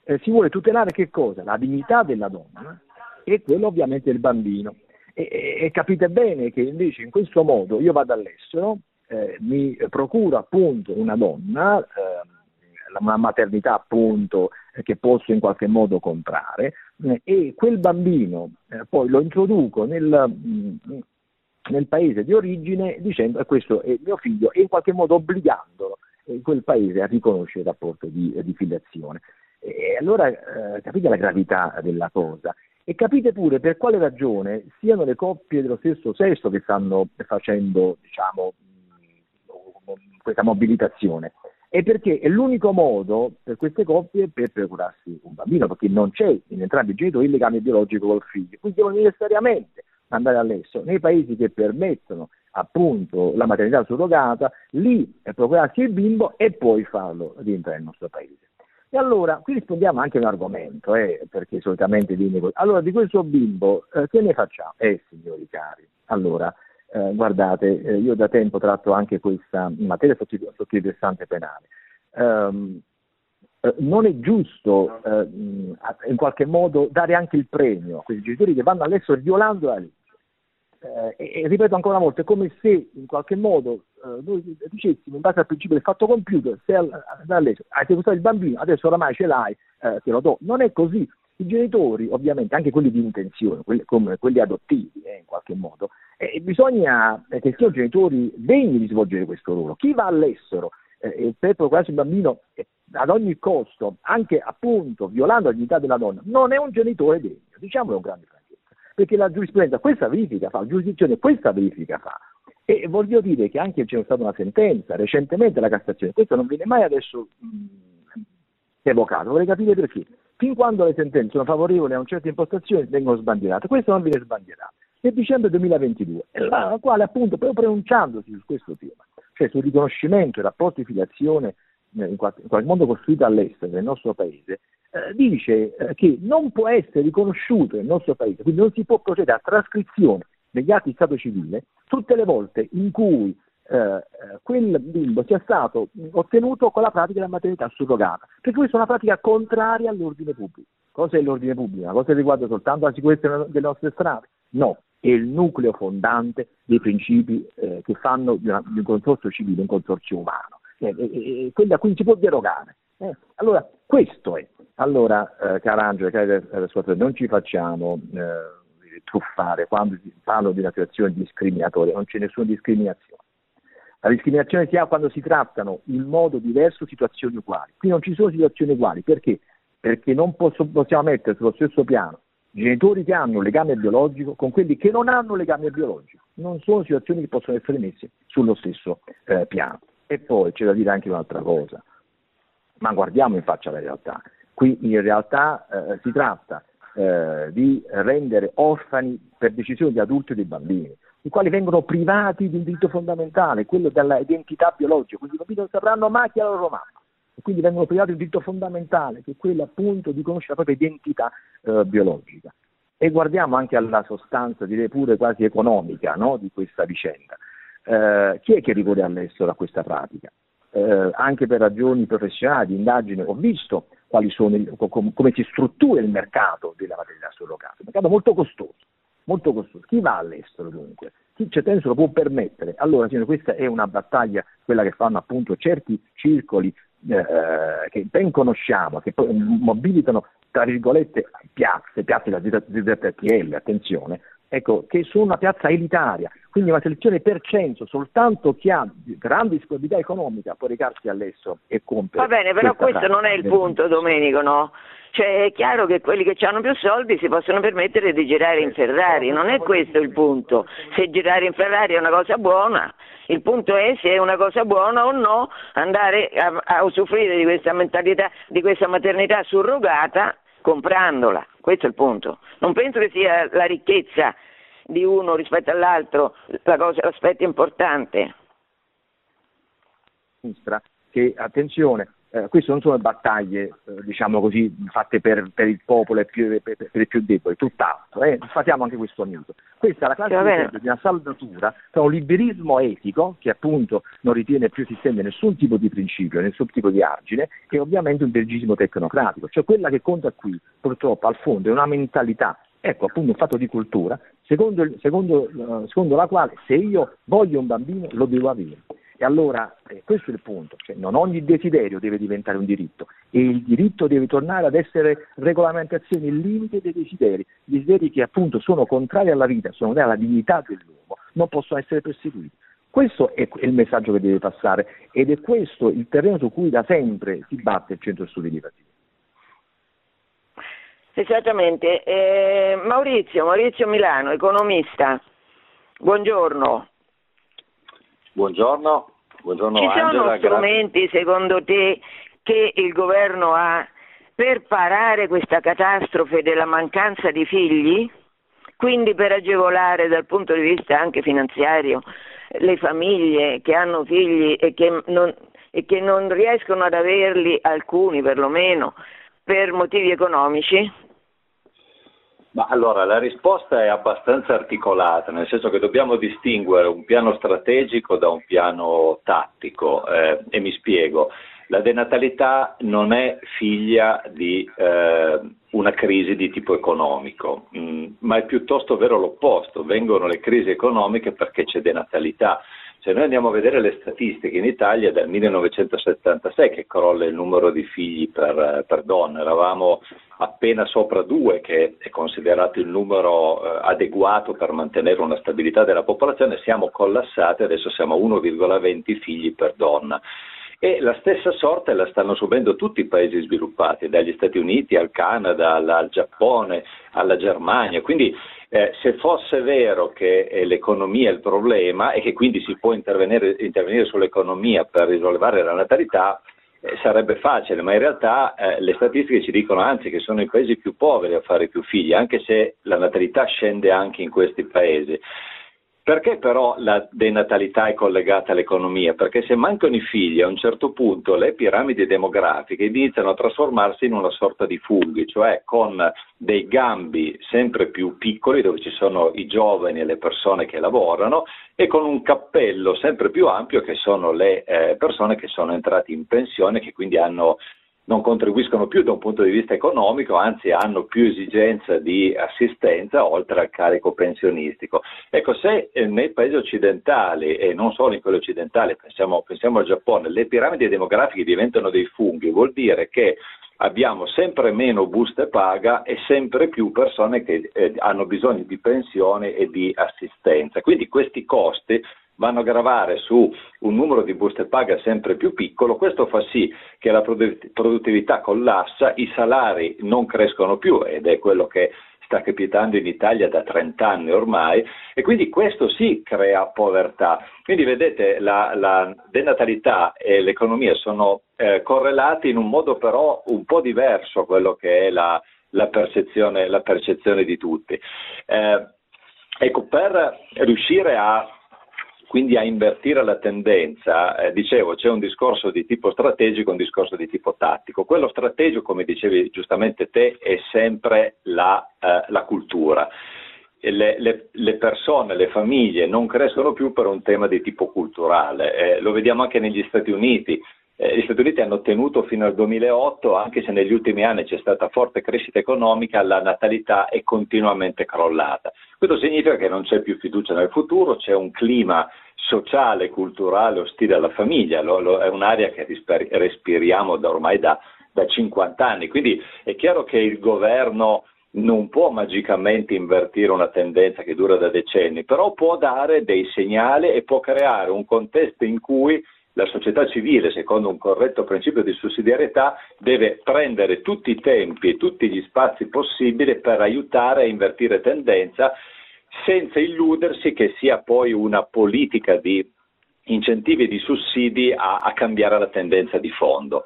eh, si vuole tutelare che cosa? La dignità della donna e quello ovviamente del bambino. E, e, e, capite bene che invece in questo modo io vado all'estero, eh, mi procuro appunto una donna, eh, una maternità appunto che posso in qualche modo comprare eh, e quel bambino eh, poi lo introduco nel, mm, nel paese di origine dicendo che questo è mio figlio e in qualche modo obbligandolo in quel paese a riconoscere il rapporto di, di filiazione. E allora eh, capite la gravità della cosa e capite pure per quale ragione siano le coppie dello stesso sesso che stanno facendo diciamo, questa mobilitazione. E perché è l'unico modo per queste coppie per procurarsi un bambino, perché non c'è in entrambi i genitori il legame biologico col figlio, quindi devono necessariamente andare all'estero. Nei paesi che permettono appunto la maternità surrogata, lì procurarsi il bimbo e poi farlo rientrare nel nostro paese. E allora, qui rispondiamo anche a un argomento, eh, perché solitamente viene così. Allora, di questo bimbo, eh, che ne facciamo? Eh, signori cari, allora, eh, guardate, eh, io da tempo tratto anche questa materia sotto, sotto il versante penale. Um, non è giusto eh, in qualche modo dare anche il premio a questi genitori che vanno all'estero violando la legge eh, e, e, ripeto ancora una volta, è come se in qualche modo eh, noi dicessimo in base al principio del fatto compiuto, se all'estero hai sequestrato il bambino, adesso oramai ce l'hai, eh, te lo do. Non è così. I genitori, ovviamente, anche quelli di intenzione, quelli, come quelli adottivi eh, in qualche modo, eh, bisogna che siano genitori degni di svolgere questo ruolo. Chi va all'estero eh, per procurarsi un bambino ad ogni costo, anche appunto violando la dignità della donna, non è un genitore degno, diciamolo un grande perché la giurisprudenza questa verifica fa, la giurisdizione questa verifica fa. E voglio dire che anche c'è stata una sentenza recentemente la Cassazione, questo non viene mai adesso mh, evocato, vorrei capire perché. Fin quando le sentenze sono favorevoli a una certa impostazione vengono sbandierate, questo non viene sbandierato. Nel dicembre 2022, la quale appunto proprio pronunciandosi su questo tema, cioè sul riconoscimento e rapporti di filiazione eh, in qualche, modo costruito all'estero nel nostro paese, eh, dice eh, che non può essere riconosciuto nel nostro paese, quindi non si può procedere a trascrizione degli atti di Stato civile tutte le volte in cui eh, eh quel bimbo sia stato ottenuto con la pratica della maternità surrogata, perché questa è una pratica contraria all'ordine pubblico. Cosa è l'ordine pubblico? Una cosa riguarda soltanto la sicurezza delle nostre strade? No, è il nucleo fondante dei principi eh, che fanno di, una, di, un consorzio civile un consorzio umano, eh, quelli a cui si può derogare. Eh. Allora, questo è. Allora, eh, cara Angela, cari ascoltatori, non ci facciamo eh, truffare quando parlo di una situazione discriminatoria, non c'è nessuna discriminazione. La discriminazione si ha quando si trattano in modo diverso situazioni uguali. Qui non ci sono situazioni uguali, perché? Perché non posso, possiamo mettere sullo stesso piano genitori che hanno un legame biologico con quelli che non hanno legame biologico. Non sono situazioni che possono essere messe sullo stesso eh, piano. E poi c'è da dire anche un'altra cosa, ma guardiamo in faccia la realtà. Qui in realtà eh, si tratta eh, di rendere orfani per decisione di adulti e di bambini, i quali vengono privati di un diritto fondamentale, quello dell'identità biologica, quindi i bambini non sapranno mai chi è la loro mamma, e quindi vengono privati di un diritto fondamentale, che è quello appunto di conoscere la propria identità eh, biologica. E guardiamo anche alla sostanza, direi pure quasi economica, no, di questa vicenda. eh, chi è che ricorre all'estero a questa pratica? Eh, anche per ragioni professionali, di indagine, ho visto sono, com, come si struttura il mercato della maternità surrogata, un mercato molto costoso, molto costoso. Chi va all'estero dunque? Chi certamente se lo può permettere. Allora, signore, questa è una battaglia, quella che fanno appunto certi circoli eh, che ben conosciamo, che poi mobilitano tra virgolette piazze, piazze da ZTL, attenzione, ecco, che sono una piazza elitaria, quindi una selezione per censo, soltanto chi ha grande disponibilità economica può recarsi all'estero e compiere. Va bene, però questo non è il punto, Domenico, no? Cioè è chiaro che quelli che hanno più soldi si possono permettere di girare in Ferrari, non è questo il punto. Se girare in Ferrari è una cosa buona, il punto è se è una cosa buona o no andare a, a usufruire di questa mentalità, di questa maternità surrogata comprandola. Questo è il punto. Non penso che sia la ricchezza di uno rispetto all'altro la cosa, l'aspetto importante. Che attenzione, eh, queste non sono battaglie, eh, diciamo così, fatte per, per, il popolo e per, per, per, i più deboli, tutt'altro, eh. facciamo anche questo aiuto. Questa è la classe di una saldatura tra un liberismo etico, che appunto non ritiene più esistente nessun tipo di principio, nessun tipo di argine, e ovviamente un dirigismo tecnocratico, cioè quella che conta qui, purtroppo, al fondo è una mentalità Ecco appunto un fatto di cultura, secondo, secondo, uh, secondo, la quale se io voglio un bambino lo devo avere. E allora eh, questo è il punto, cioè, non ogni desiderio deve diventare un diritto e il diritto deve tornare ad essere regolamentazione il limite dei desideri, desideri che appunto sono contrari alla vita, sono contrari alla dignità dell'uomo, non possono essere perseguiti. Questo è il messaggio che deve passare ed è questo il terreno su cui da sempre si batte il centro studi liberativo. Esattamente. Eh, Maurizio, Maurizio Milano, economista. Buongiorno. Buongiorno, buongiorno Ci Angela, sono strumenti grazie. secondo te che il governo ha per parare questa catastrofe della mancanza di figli? Quindi per agevolare dal punto di vista anche finanziario le famiglie che hanno figli e che non, e che non riescono ad averli, alcuni perlomeno, per motivi economici? Ma allora la risposta è abbastanza articolata, nel senso che dobbiamo distinguere un piano strategico da un piano tattico eh, e mi spiego. La denatalità non è figlia di eh, una crisi di tipo economico, mh, mm, ma è piuttosto vero l'opposto, vengono le crisi economiche perché c'è denatalità. Se noi andiamo a vedere le statistiche in Italia dal 1976 che crolla il numero di figli per, per donna, eravamo appena sopra due, che è considerato il numero eh, adeguato per mantenere una stabilità della popolazione, siamo collassati, adesso siamo a 1,20 figli per donna. E la stessa sorte la stanno subendo tutti i paesi sviluppati, dagli Stati Uniti al Canada, al Giappone, alla Germania. Quindi eh, se fosse vero che eh, l'economia è il problema e che quindi si può intervenire, intervenire sull'economia per risollevare la natalità, eh, sarebbe facile, ma in realtà eh, le statistiche ci dicono anzi che sono i paesi più poveri a fare più figli, anche se la natalità scende anche in questi paesi. Perché però la denatalità è collegata all'economia? Perché se mancano i figli a un certo punto le piramidi demografiche iniziano a trasformarsi in una sorta di funghi, cioè con dei gambi sempre più piccoli dove ci sono i giovani e le persone che lavorano e con un cappello sempre più ampio che sono le eh, persone che sono entrate in pensione, che quindi hanno non contribuiscono più da un punto di vista economico, anzi hanno più esigenza di assistenza oltre al carico pensionistico. Ecco, se eh, nei paesi occidentali, e non solo in quelli occidentali, pensiamo, pensiamo al Giappone, le piramidi demografiche diventano dei funghi, vuol dire che abbiamo sempre meno buste paga e sempre più persone che eh, hanno bisogno di pensione e di assistenza. Quindi questi costi vanno a gravare su un numero di buste paga sempre più piccolo, questo fa sì che la produttività collassa, i salari non crescono più ed è quello che sta capitando in Italia da 30 anni ormai e quindi questo sì crea povertà. Quindi vedete la, la denatalità e l'economia sono eh, correlati in un modo però un po' diverso a quello che è la, la, percezione, la percezione, di tutti. Eh, ecco, per riuscire a quindi a invertire la tendenza, eh, dicevo, c'è un discorso di tipo strategico e un discorso di tipo tattico. Quello strategico, come dicevi giustamente te, è sempre la, eh, la cultura. le, le, le, persone, le famiglie non crescono più per un tema di tipo culturale. Eh, lo vediamo anche negli Stati Uniti. Eh, gli Stati Uniti hanno ottenuto fino al 2008, anche se negli ultimi anni c'è stata forte crescita economica, la natalità è continuamente crollata. Questo significa che non c'è più fiducia nel futuro, c'è un clima sociale, culturale ostile alla famiglia, lo, lo, è un'area che respiriamo da ormai da, da 50 anni. Quindi è chiaro che il governo non può magicamente invertire una tendenza che dura da decenni, però può dare dei segnali e può creare un contesto in cui la società civile, secondo un corretto principio di sussidiarietà, deve prendere tutti i tempi e tutti gli spazi possibili per aiutare a invertire tendenza senza illudersi che sia poi una politica di incentivi e di sussidi a, a cambiare la tendenza di fondo.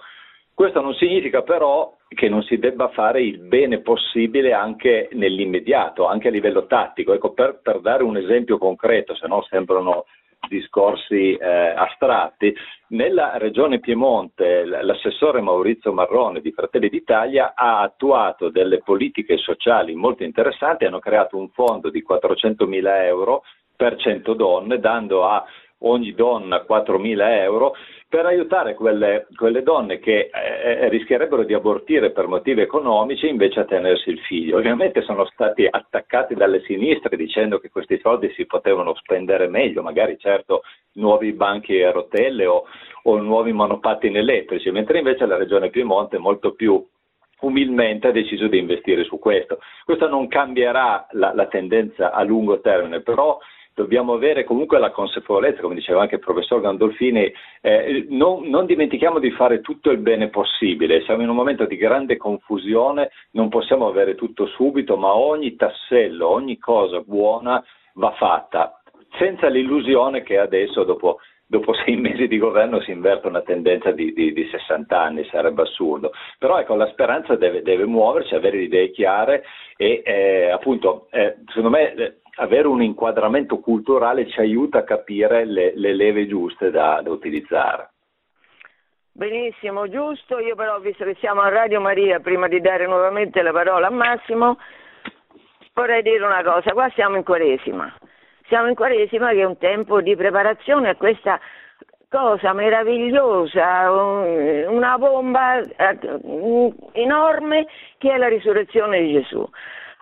Questo non significa però che non si debba fare il bene possibile anche nell'immediato, anche a livello tattico. Ecco, per, per dare un esempio concreto, se no sembrano discorsi eh, astratti, nella regione Piemonte l'assessore Maurizio Marrone di Fratelli d'Italia ha attuato delle politiche sociali molto interessanti, hanno creato un fondo di 400 mila euro per 100 donne, dando a ogni donna 4.000 euro per aiutare quelle, quelle donne che eh, eh, rischierebbero di abortire per motivi economici invece a tenersi il figlio. Ovviamente sono stati attaccati dalle sinistre dicendo che questi soldi si potevano spendere meglio, magari certo nuovi banchi a rotelle o, o nuovi monopattini elettrici, mentre invece la regione Piemonte è molto più umilmente ha deciso di investire su questo. Questo non cambierà la, la tendenza a lungo termine, però dobbiamo avere comunque la consapevolezza, come diceva anche il professor Gandolfini, eh, non, non, dimentichiamo di fare tutto il bene possibile, siamo in un momento di grande confusione, non possiamo avere tutto subito, ma ogni tassello, ogni cosa buona va fatta, senza l'illusione che adesso dopo dopo sei mesi di governo si inverte una tendenza di, di, di 60 anni, sarebbe assurdo. Però ecco, la speranza deve, deve muoversi, avere idee chiare e eh, appunto, eh, secondo me eh, avere un inquadramento culturale ci aiuta a capire le, le leve giuste da, da utilizzare. Benissimo, giusto. Io però, visto che siamo a Radio Maria, prima di dare nuovamente la parola a Massimo, vorrei dire una cosa. Qua siamo in Quaresima. Siamo in Quaresima che è un tempo di preparazione a questa cosa meravigliosa, una bomba eh, enorme che è la risurrezione di Gesù.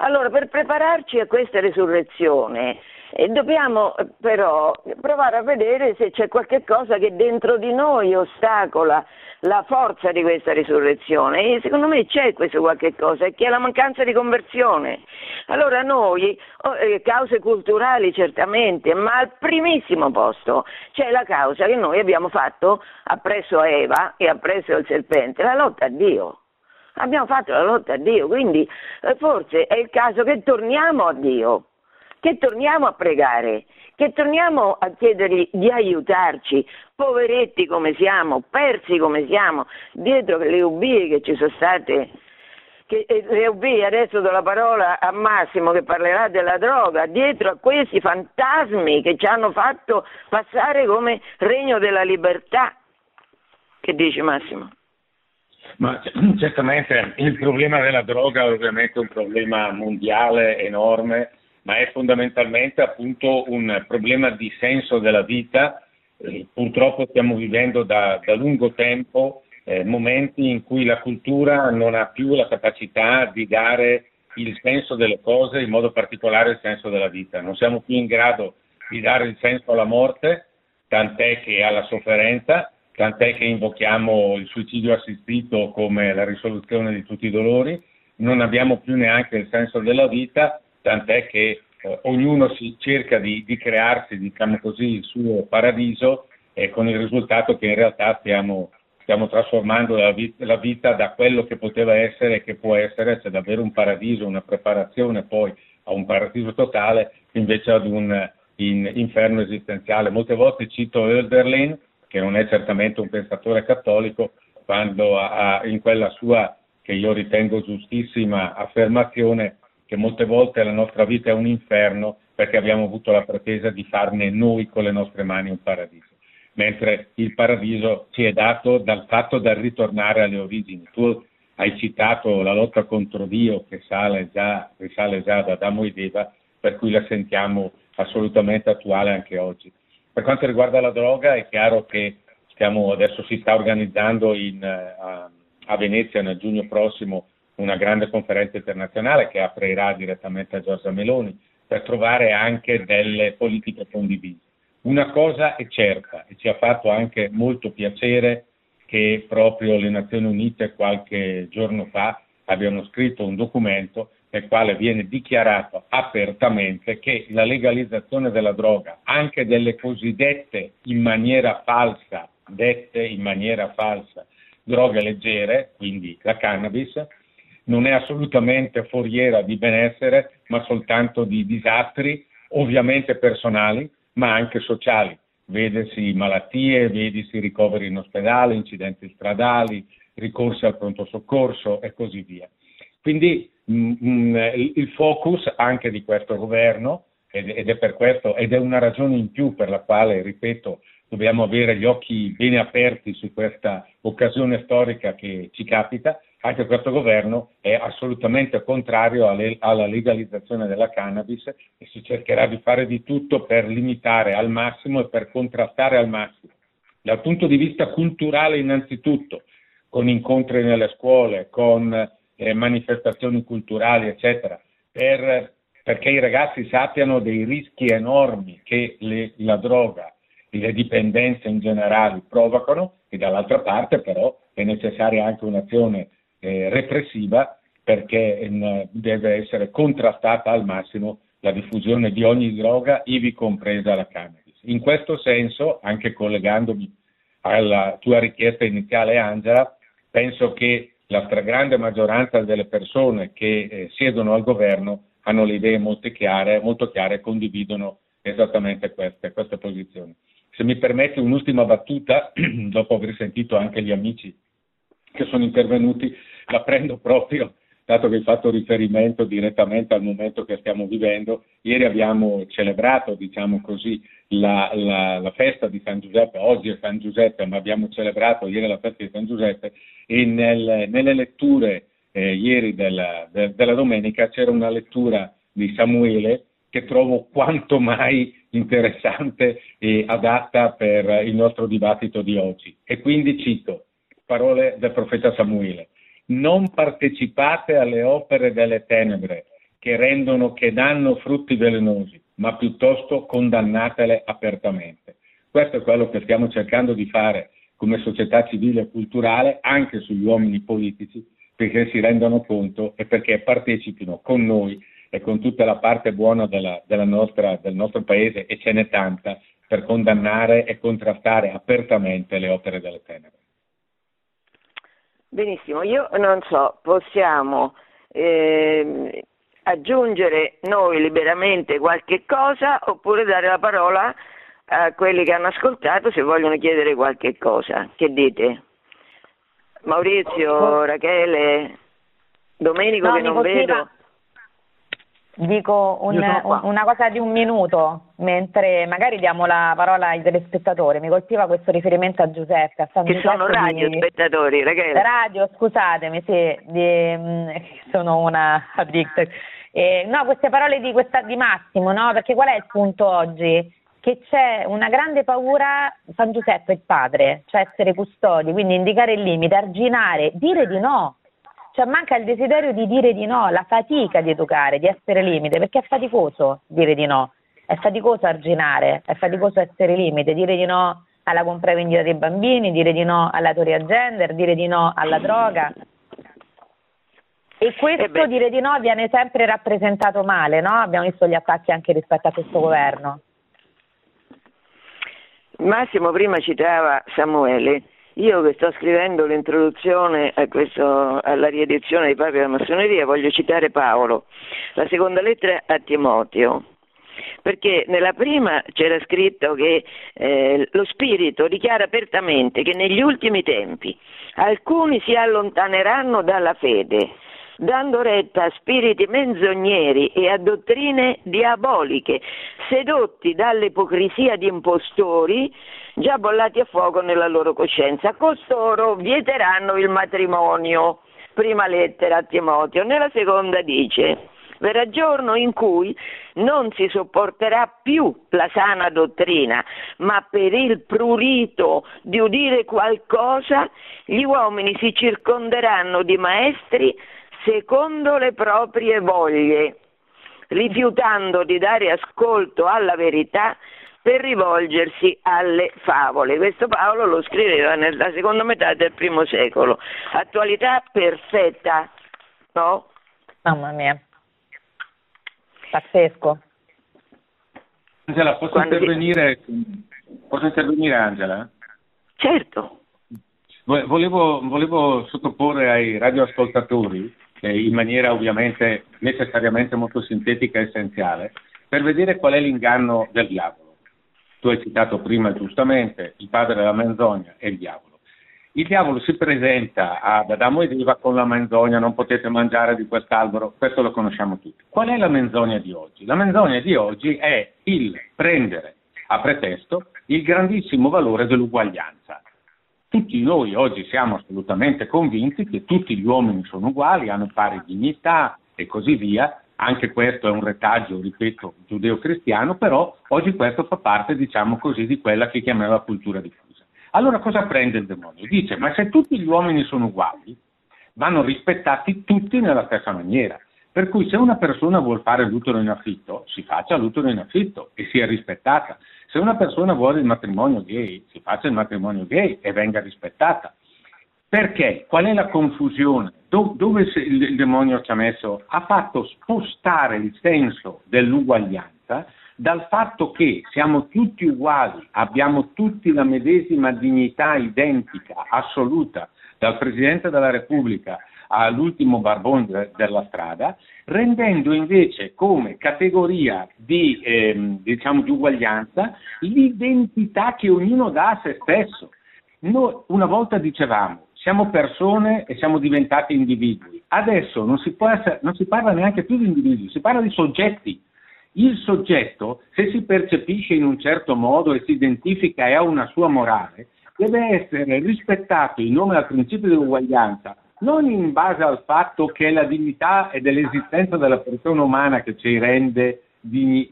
Allora, per prepararci a questa risurrezione eh, dobbiamo eh, però provare a vedere se c'è qualche cosa che dentro di noi ostacola la forza di questa risurrezione e secondo me c'è questo qualche cosa, che è la mancanza di conversione. Allora noi, oh, eh, cause culturali certamente, ma al primissimo posto c'è la causa che noi abbiamo fatto appresso a Eva e appresso al serpente, la lotta a Dio abbiamo fatto la lotta a Dio, quindi eh, forse è il caso che torniamo a Dio, che torniamo a pregare, che torniamo a chiedergli di aiutarci, poveretti come siamo, persi come siamo, dietro le ubbie che ci sono state. Che, eh, le ubbie, adesso do la parola a Massimo che parlerà della droga, dietro a questi fantasmi che ci hanno fatto passare come regno della libertà. Che dici Massimo? Ma certamente il problema della droga è ovviamente un problema mondiale enorme, ma è fondamentalmente appunto un problema di senso della vita. Purtroppo stiamo vivendo da, da lungo tempo eh, momenti in cui la cultura non ha più la capacità di dare il senso delle cose, in modo particolare il senso della vita. Non siamo più in grado di dare il senso alla morte, tant'è che alla sofferenza, tant'è che invochiamo il suicidio assistito come la risoluzione di tutti i dolori, non abbiamo più neanche il senso della vita, tant'è che eh, ognuno si cerca di, di, crearsi, diciamo così, il suo paradiso e con il risultato che in realtà stiamo, stiamo trasformando la vita, la vita, da quello che poteva essere e che può essere, cioè davvero un paradiso, una preparazione poi a un paradiso totale, invece ad un in, inferno esistenziale. Molte volte cito Hölderlin, che non è certamente un pensatore cattolico, quando ha, in quella sua, che io ritengo giustissima, affermazione che molte volte la nostra vita è un inferno perché abbiamo avuto la pretesa di farne noi con le nostre mani un paradiso, mentre il paradiso ci è dato dal fatto del ritornare alle origini. Tu hai citato la lotta contro Dio che già, risale già da Adamo ed Eva, per cui la sentiamo assolutamente attuale anche oggi. Per quanto riguarda la droga è chiaro che stiamo, adesso si sta organizzando in, a, a Venezia nel giugno prossimo una grande conferenza internazionale che aprirà direttamente a Giorgia Meloni per trovare anche delle politiche condivise. Una cosa è certa e ci ha fatto anche molto piacere che proprio le Nazioni Unite qualche giorno fa abbiano scritto un documento nel quale viene dichiarato apertamente che la legalizzazione della droga, anche delle cosiddette in maniera falsa, dette in maniera falsa, droghe leggere, quindi la cannabis, non è assolutamente foriera di benessere, ma soltanto di disastri, ovviamente personali, ma anche sociali vedesi malattie, vedesi ricoveri in ospedale, incidenti stradali, ricorsi al pronto soccorso e così via. Quindi il focus anche di questo governo, ed, è per questo, ed è una ragione in più per la quale, ripeto, dobbiamo avere gli occhi bene aperti su questa occasione storica che ci capita, anche questo governo è assolutamente contrario alla legalizzazione della cannabis e si cercherà di fare di tutto per limitare al massimo e per contrastare al massimo. Dal punto di vista culturale innanzitutto, con incontri nelle scuole, con eh, manifestazioni culturali, eccetera, per, perché i ragazzi sappiano dei rischi enormi che le, la droga e le dipendenze in generale provocano e dall'altra parte però è necessaria anche un'azione eh, repressiva perché eh, deve essere contrastata al massimo la diffusione di ogni droga, ivi compresa la cannabis. In questo senso, anche collegandomi alla tua richiesta iniziale, Angela, penso che la stragrande maggioranza delle persone che eh, siedono al governo hanno le idee molto chiare, molto chiare e condividono esattamente queste, queste posizioni. Se mi permetti un'ultima battuta, dopo aver sentito anche gli amici che sono intervenuti, la prendo proprio, dato che hai fatto riferimento direttamente al momento che stiamo vivendo. Ieri abbiamo celebrato, diciamo così, la, la, la, festa di San Giuseppe, oggi è San Giuseppe, ma abbiamo celebrato ieri la festa di San Giuseppe e nel, nelle letture eh, ieri della, de, della domenica c'era una lettura di Samuele che trovo quanto mai interessante e adatta per il nostro dibattito di oggi. E quindi cito parole del profeta Samuele non partecipate alle opere delle tenebre che rendono, che danno frutti velenosi, ma piuttosto condannatele apertamente. Questo è quello che stiamo cercando di fare come società civile e culturale anche sugli uomini politici perché si rendano conto e perché partecipino con noi e con tutta la parte buona della, della nostra, del nostro paese, e ce n'è tanta, per condannare e contrastare apertamente le opere delle tenebre. Benissimo, io non so, possiamo eh, aggiungere noi liberamente qualche cosa oppure dare la parola a quelli che hanno ascoltato se vogliono chiedere qualche cosa. Che dite? Maurizio, Rachele, Domenico no, che non vedo. Dico un, un, una cosa di un minuto, mentre magari diamo la parola ai telespettatori. Mi colpiva questo riferimento a Giuseppe. A San che Giuseppe sono radiospettatori, di... ragazzi. Radio, scusatemi, sì, di, mm, sono una addicted. Eh, no, queste parole di, questa, di Massimo, no? Perché qual è il punto oggi? Che c'è una grande paura, San Giuseppe è il padre, cioè essere custodi, quindi indicare il limite, arginare, dire di no cioè manca il desiderio di dire di no, la fatica di educare, di essere limite, perché è faticoso dire di no, è faticoso arginare, è faticoso essere limite, dire di no alla compravendita dei bambini, dire di no alla teoria gender, dire di no alla droga. E questo eh dire di no viene sempre rappresentato male, no? Abbiamo visto gli attacchi anche rispetto a questo governo. Massimo prima citava Samuele io che sto scrivendo l'introduzione questo, alla riedizione di Papi della Massoneria voglio citare Paolo, la seconda lettera a Timoteo, perché nella prima c'era scritto che eh, lo Spirito dichiara apertamente che negli ultimi tempi alcuni si allontaneranno dalla fede, dando retta a spiriti menzogneri e a dottrine diaboliche, sedotti dall'ipocrisia di impostori già bollati a fuoco nella loro coscienza. Costoro vieteranno il matrimonio. Prima lettera a Timoteo. Nella seconda dice verrà giorno in cui non si sopporterà più la sana dottrina, ma per il prurito di udire qualcosa gli uomini si circonderanno di maestri secondo le proprie voglie, rifiutando di dare ascolto alla verità per rivolgersi alle favole. Questo Paolo lo scriveva nella seconda metà del primo secolo. Attualità perfetta, no? Mamma mia, pazzesco. Angela, posso Quando intervenire? Posso intervenire Angela? Certo. Volevo, volevo sottoporre ai radioascoltatori, eh, in maniera ovviamente necessariamente molto sintetica e essenziale, per vedere qual è l'inganno del diavolo. Tu hai citato prima giustamente il padre della menzogna e il diavolo. Il diavolo si presenta ad Adamo ed Eva con la menzogna, non potete mangiare di quest'albero, questo lo conosciamo tutti. Qual è la menzogna di oggi? La menzogna di oggi è il prendere a pretesto il grandissimo valore dell'uguaglianza. Tutti noi oggi siamo assolutamente convinti che tutti gli uomini sono uguali, hanno pari dignità e così via, anche questo è un retaggio, ripeto, giudeo-cristiano, però oggi questo fa parte, diciamo così, di quella che chiamiamo la cultura diffusa. Allora cosa prende il demonio? Dice, ma se tutti gli uomini sono uguali, vanno rispettati tutti nella stessa maniera. Per cui se una persona vuole fare l'utero in affitto, si faccia l'utero in affitto e sia rispettata. Se una persona vuole il matrimonio gay, si faccia il matrimonio gay e venga rispettata. Perché? Qual è la confusione? Do- dove il demonio ci ha messo? Ha fatto spostare il senso dell'uguaglianza dal fatto che siamo tutti uguali, abbiamo tutti la medesima dignità identica, assoluta, dal Presidente della Repubblica all'ultimo barbone della strada, rendendo invece come categoria di, ehm, diciamo, di uguaglianza l'identità che ognuno dà a se stesso. Noi una volta dicevamo siamo persone e siamo diventati individui, adesso non si, essere, non si parla neanche più di individui, si parla di soggetti. Il soggetto, se si percepisce in un certo modo e si identifica e ha una sua morale, deve essere rispettato in nome del principio dell'uguaglianza, non in base al fatto che è la dignità e dell'esistenza della persona umana che ci rende degni,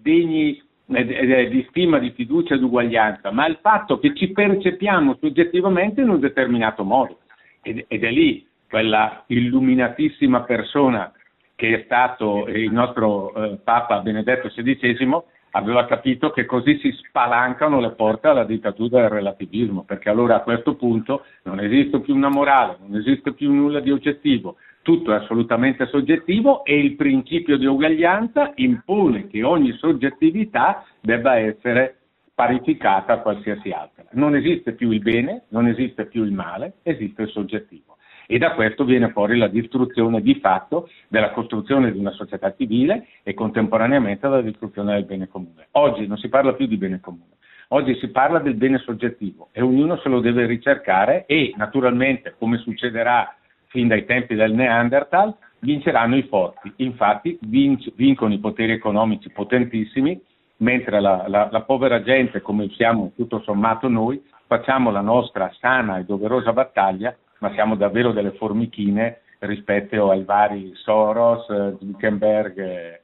degni di stima, di fiducia di uguaglianza, ma il fatto che ci percepiamo soggettivamente in un determinato modo. Ed, ed è lì quella illuminatissima persona che è stato il nostro eh, Papa Benedetto XVI, aveva capito che così si spalancano le porte alla dittatura del relativismo, perché allora a questo punto non esiste più una morale, non esiste più nulla di oggettivo, tutto è assolutamente soggettivo e il principio di uguaglianza impone che ogni soggettività debba essere parificata a qualsiasi altra. Non esiste più il bene, non esiste più il male, esiste il soggettivo e da questo viene fuori la distruzione di fatto della costruzione di una società civile e contemporaneamente la distruzione del bene comune. Oggi non si parla più di bene comune, oggi si parla del bene soggettivo e ognuno se lo deve ricercare e naturalmente, come succederà fin dai tempi del Neanderthal, vinceranno i forti. Infatti vinc- vincono i poteri economici potentissimi, mentre la, la, la povera gente, come siamo tutto sommato noi, facciamo la nostra sana e doverosa battaglia ma siamo davvero delle formichine rispetto ai vari Soros, Zuckerberg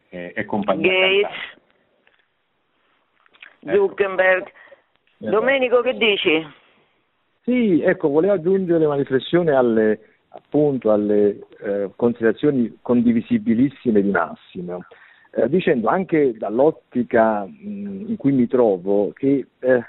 e, e compagnia. Gates, ecco. Zuckerberg. Ecco. Domenico, che dici? Sì, ecco, volevo aggiungere una riflessione alle, appunto, alle eh, considerazioni condivisibilissime di Massimo, eh, dicendo anche dall'ottica mh, in cui mi trovo che eh,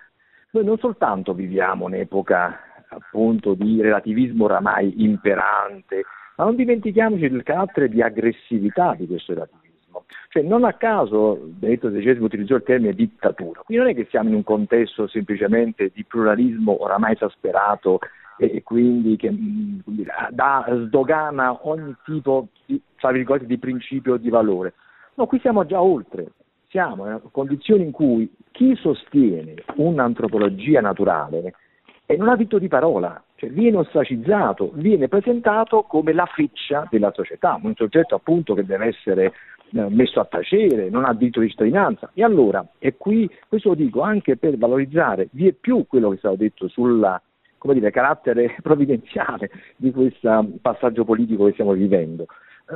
noi non soltanto viviamo un'epoca appunto di relativismo oramai imperante, ma non dimentichiamoci del carattere di aggressività di questo relativismo. Cioè, non a caso Benedetto XVI utilizzò il termine dittatura. Qui non è che siamo in un contesto semplicemente di pluralismo oramai esasperato e quindi che mm, da, sdogana ogni tipo di, di principio di valore. No, qui siamo già oltre. Siamo in condizioni in cui chi sostiene un'antropologia naturale non ha diritto di parola, cioè viene ostracizzato, viene presentato come la feccia della società, un soggetto appunto che deve essere eh, messo a tacere, non ha diritto di cittadinanza. E allora, e qui, questo lo dico anche per valorizzare vi è più quello che è stato detto sul carattere provvidenziale di questo passaggio politico che stiamo vivendo.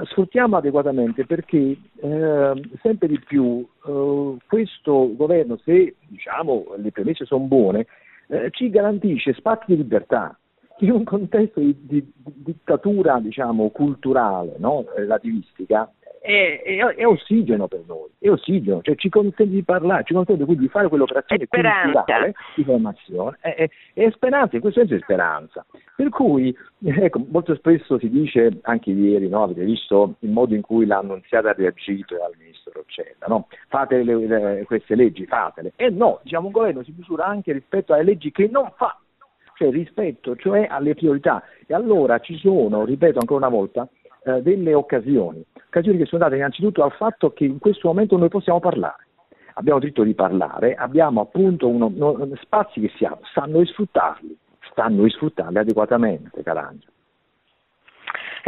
sfruttiamo adeguatamente perché eh, sempre di più eh, questo governo, se diciamo, le premesse sono buone, eh, ci garantisce spazi di libertà in un contesto di, di, di dittatura diciamo, culturale, no? relativistica, è, è, è, ossigeno per noi, è ossigeno, cioè ci consente di parlare, ci consente quindi di fare quell'operazione culturale di formazione, è, è, è, speranza, in questo senso è speranza. Per cui, ecco, molto spesso si dice, anche ieri, no, avete visto il modo in cui l'annunziata ha reagito al ministro Roccella, no? fate le, le, queste leggi, fatele. E no, diciamo, un governo si misura anche rispetto alle leggi che non fa cioè rispetto cioè alle priorità. E allora ci sono, ripeto ancora una volta, eh, delle occasioni, occasioni che sono date innanzitutto al fatto che in questo momento noi possiamo parlare. Abbiamo diritto di parlare, abbiamo appunto uno, uno, spazi che siamo, stanno a sfruttarli, stanno sfruttarli adeguatamente, Carangelo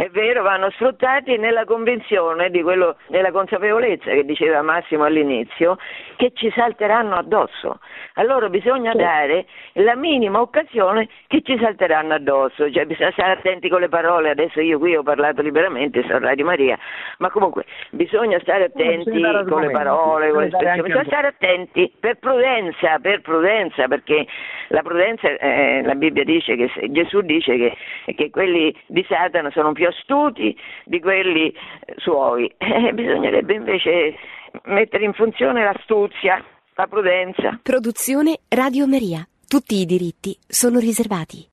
è vero, vanno sfruttati nella convinzione, di quello, nella consapevolezza che diceva Massimo all'inizio, che ci salteranno addosso. Allora bisogna dare la minima occasione che ci salteranno addosso, cioè bisogna stare attenti con le parole, adesso io qui ho parlato liberamente, sono Radio Maria, ma comunque bisogna stare attenti con le parole, con le espressioni, bisogna stare attenti per prudenza, per prudenza, perché la prudenza, eh, la Bibbia dice che Gesù dice che, che quelli di Satana sono più astuti di quelli eh, suoi. Eh, bisognerebbe invece mettere in funzione l'astuzia, la prudenza. Produzione Radio Maria. Tutti i diritti sono riservati.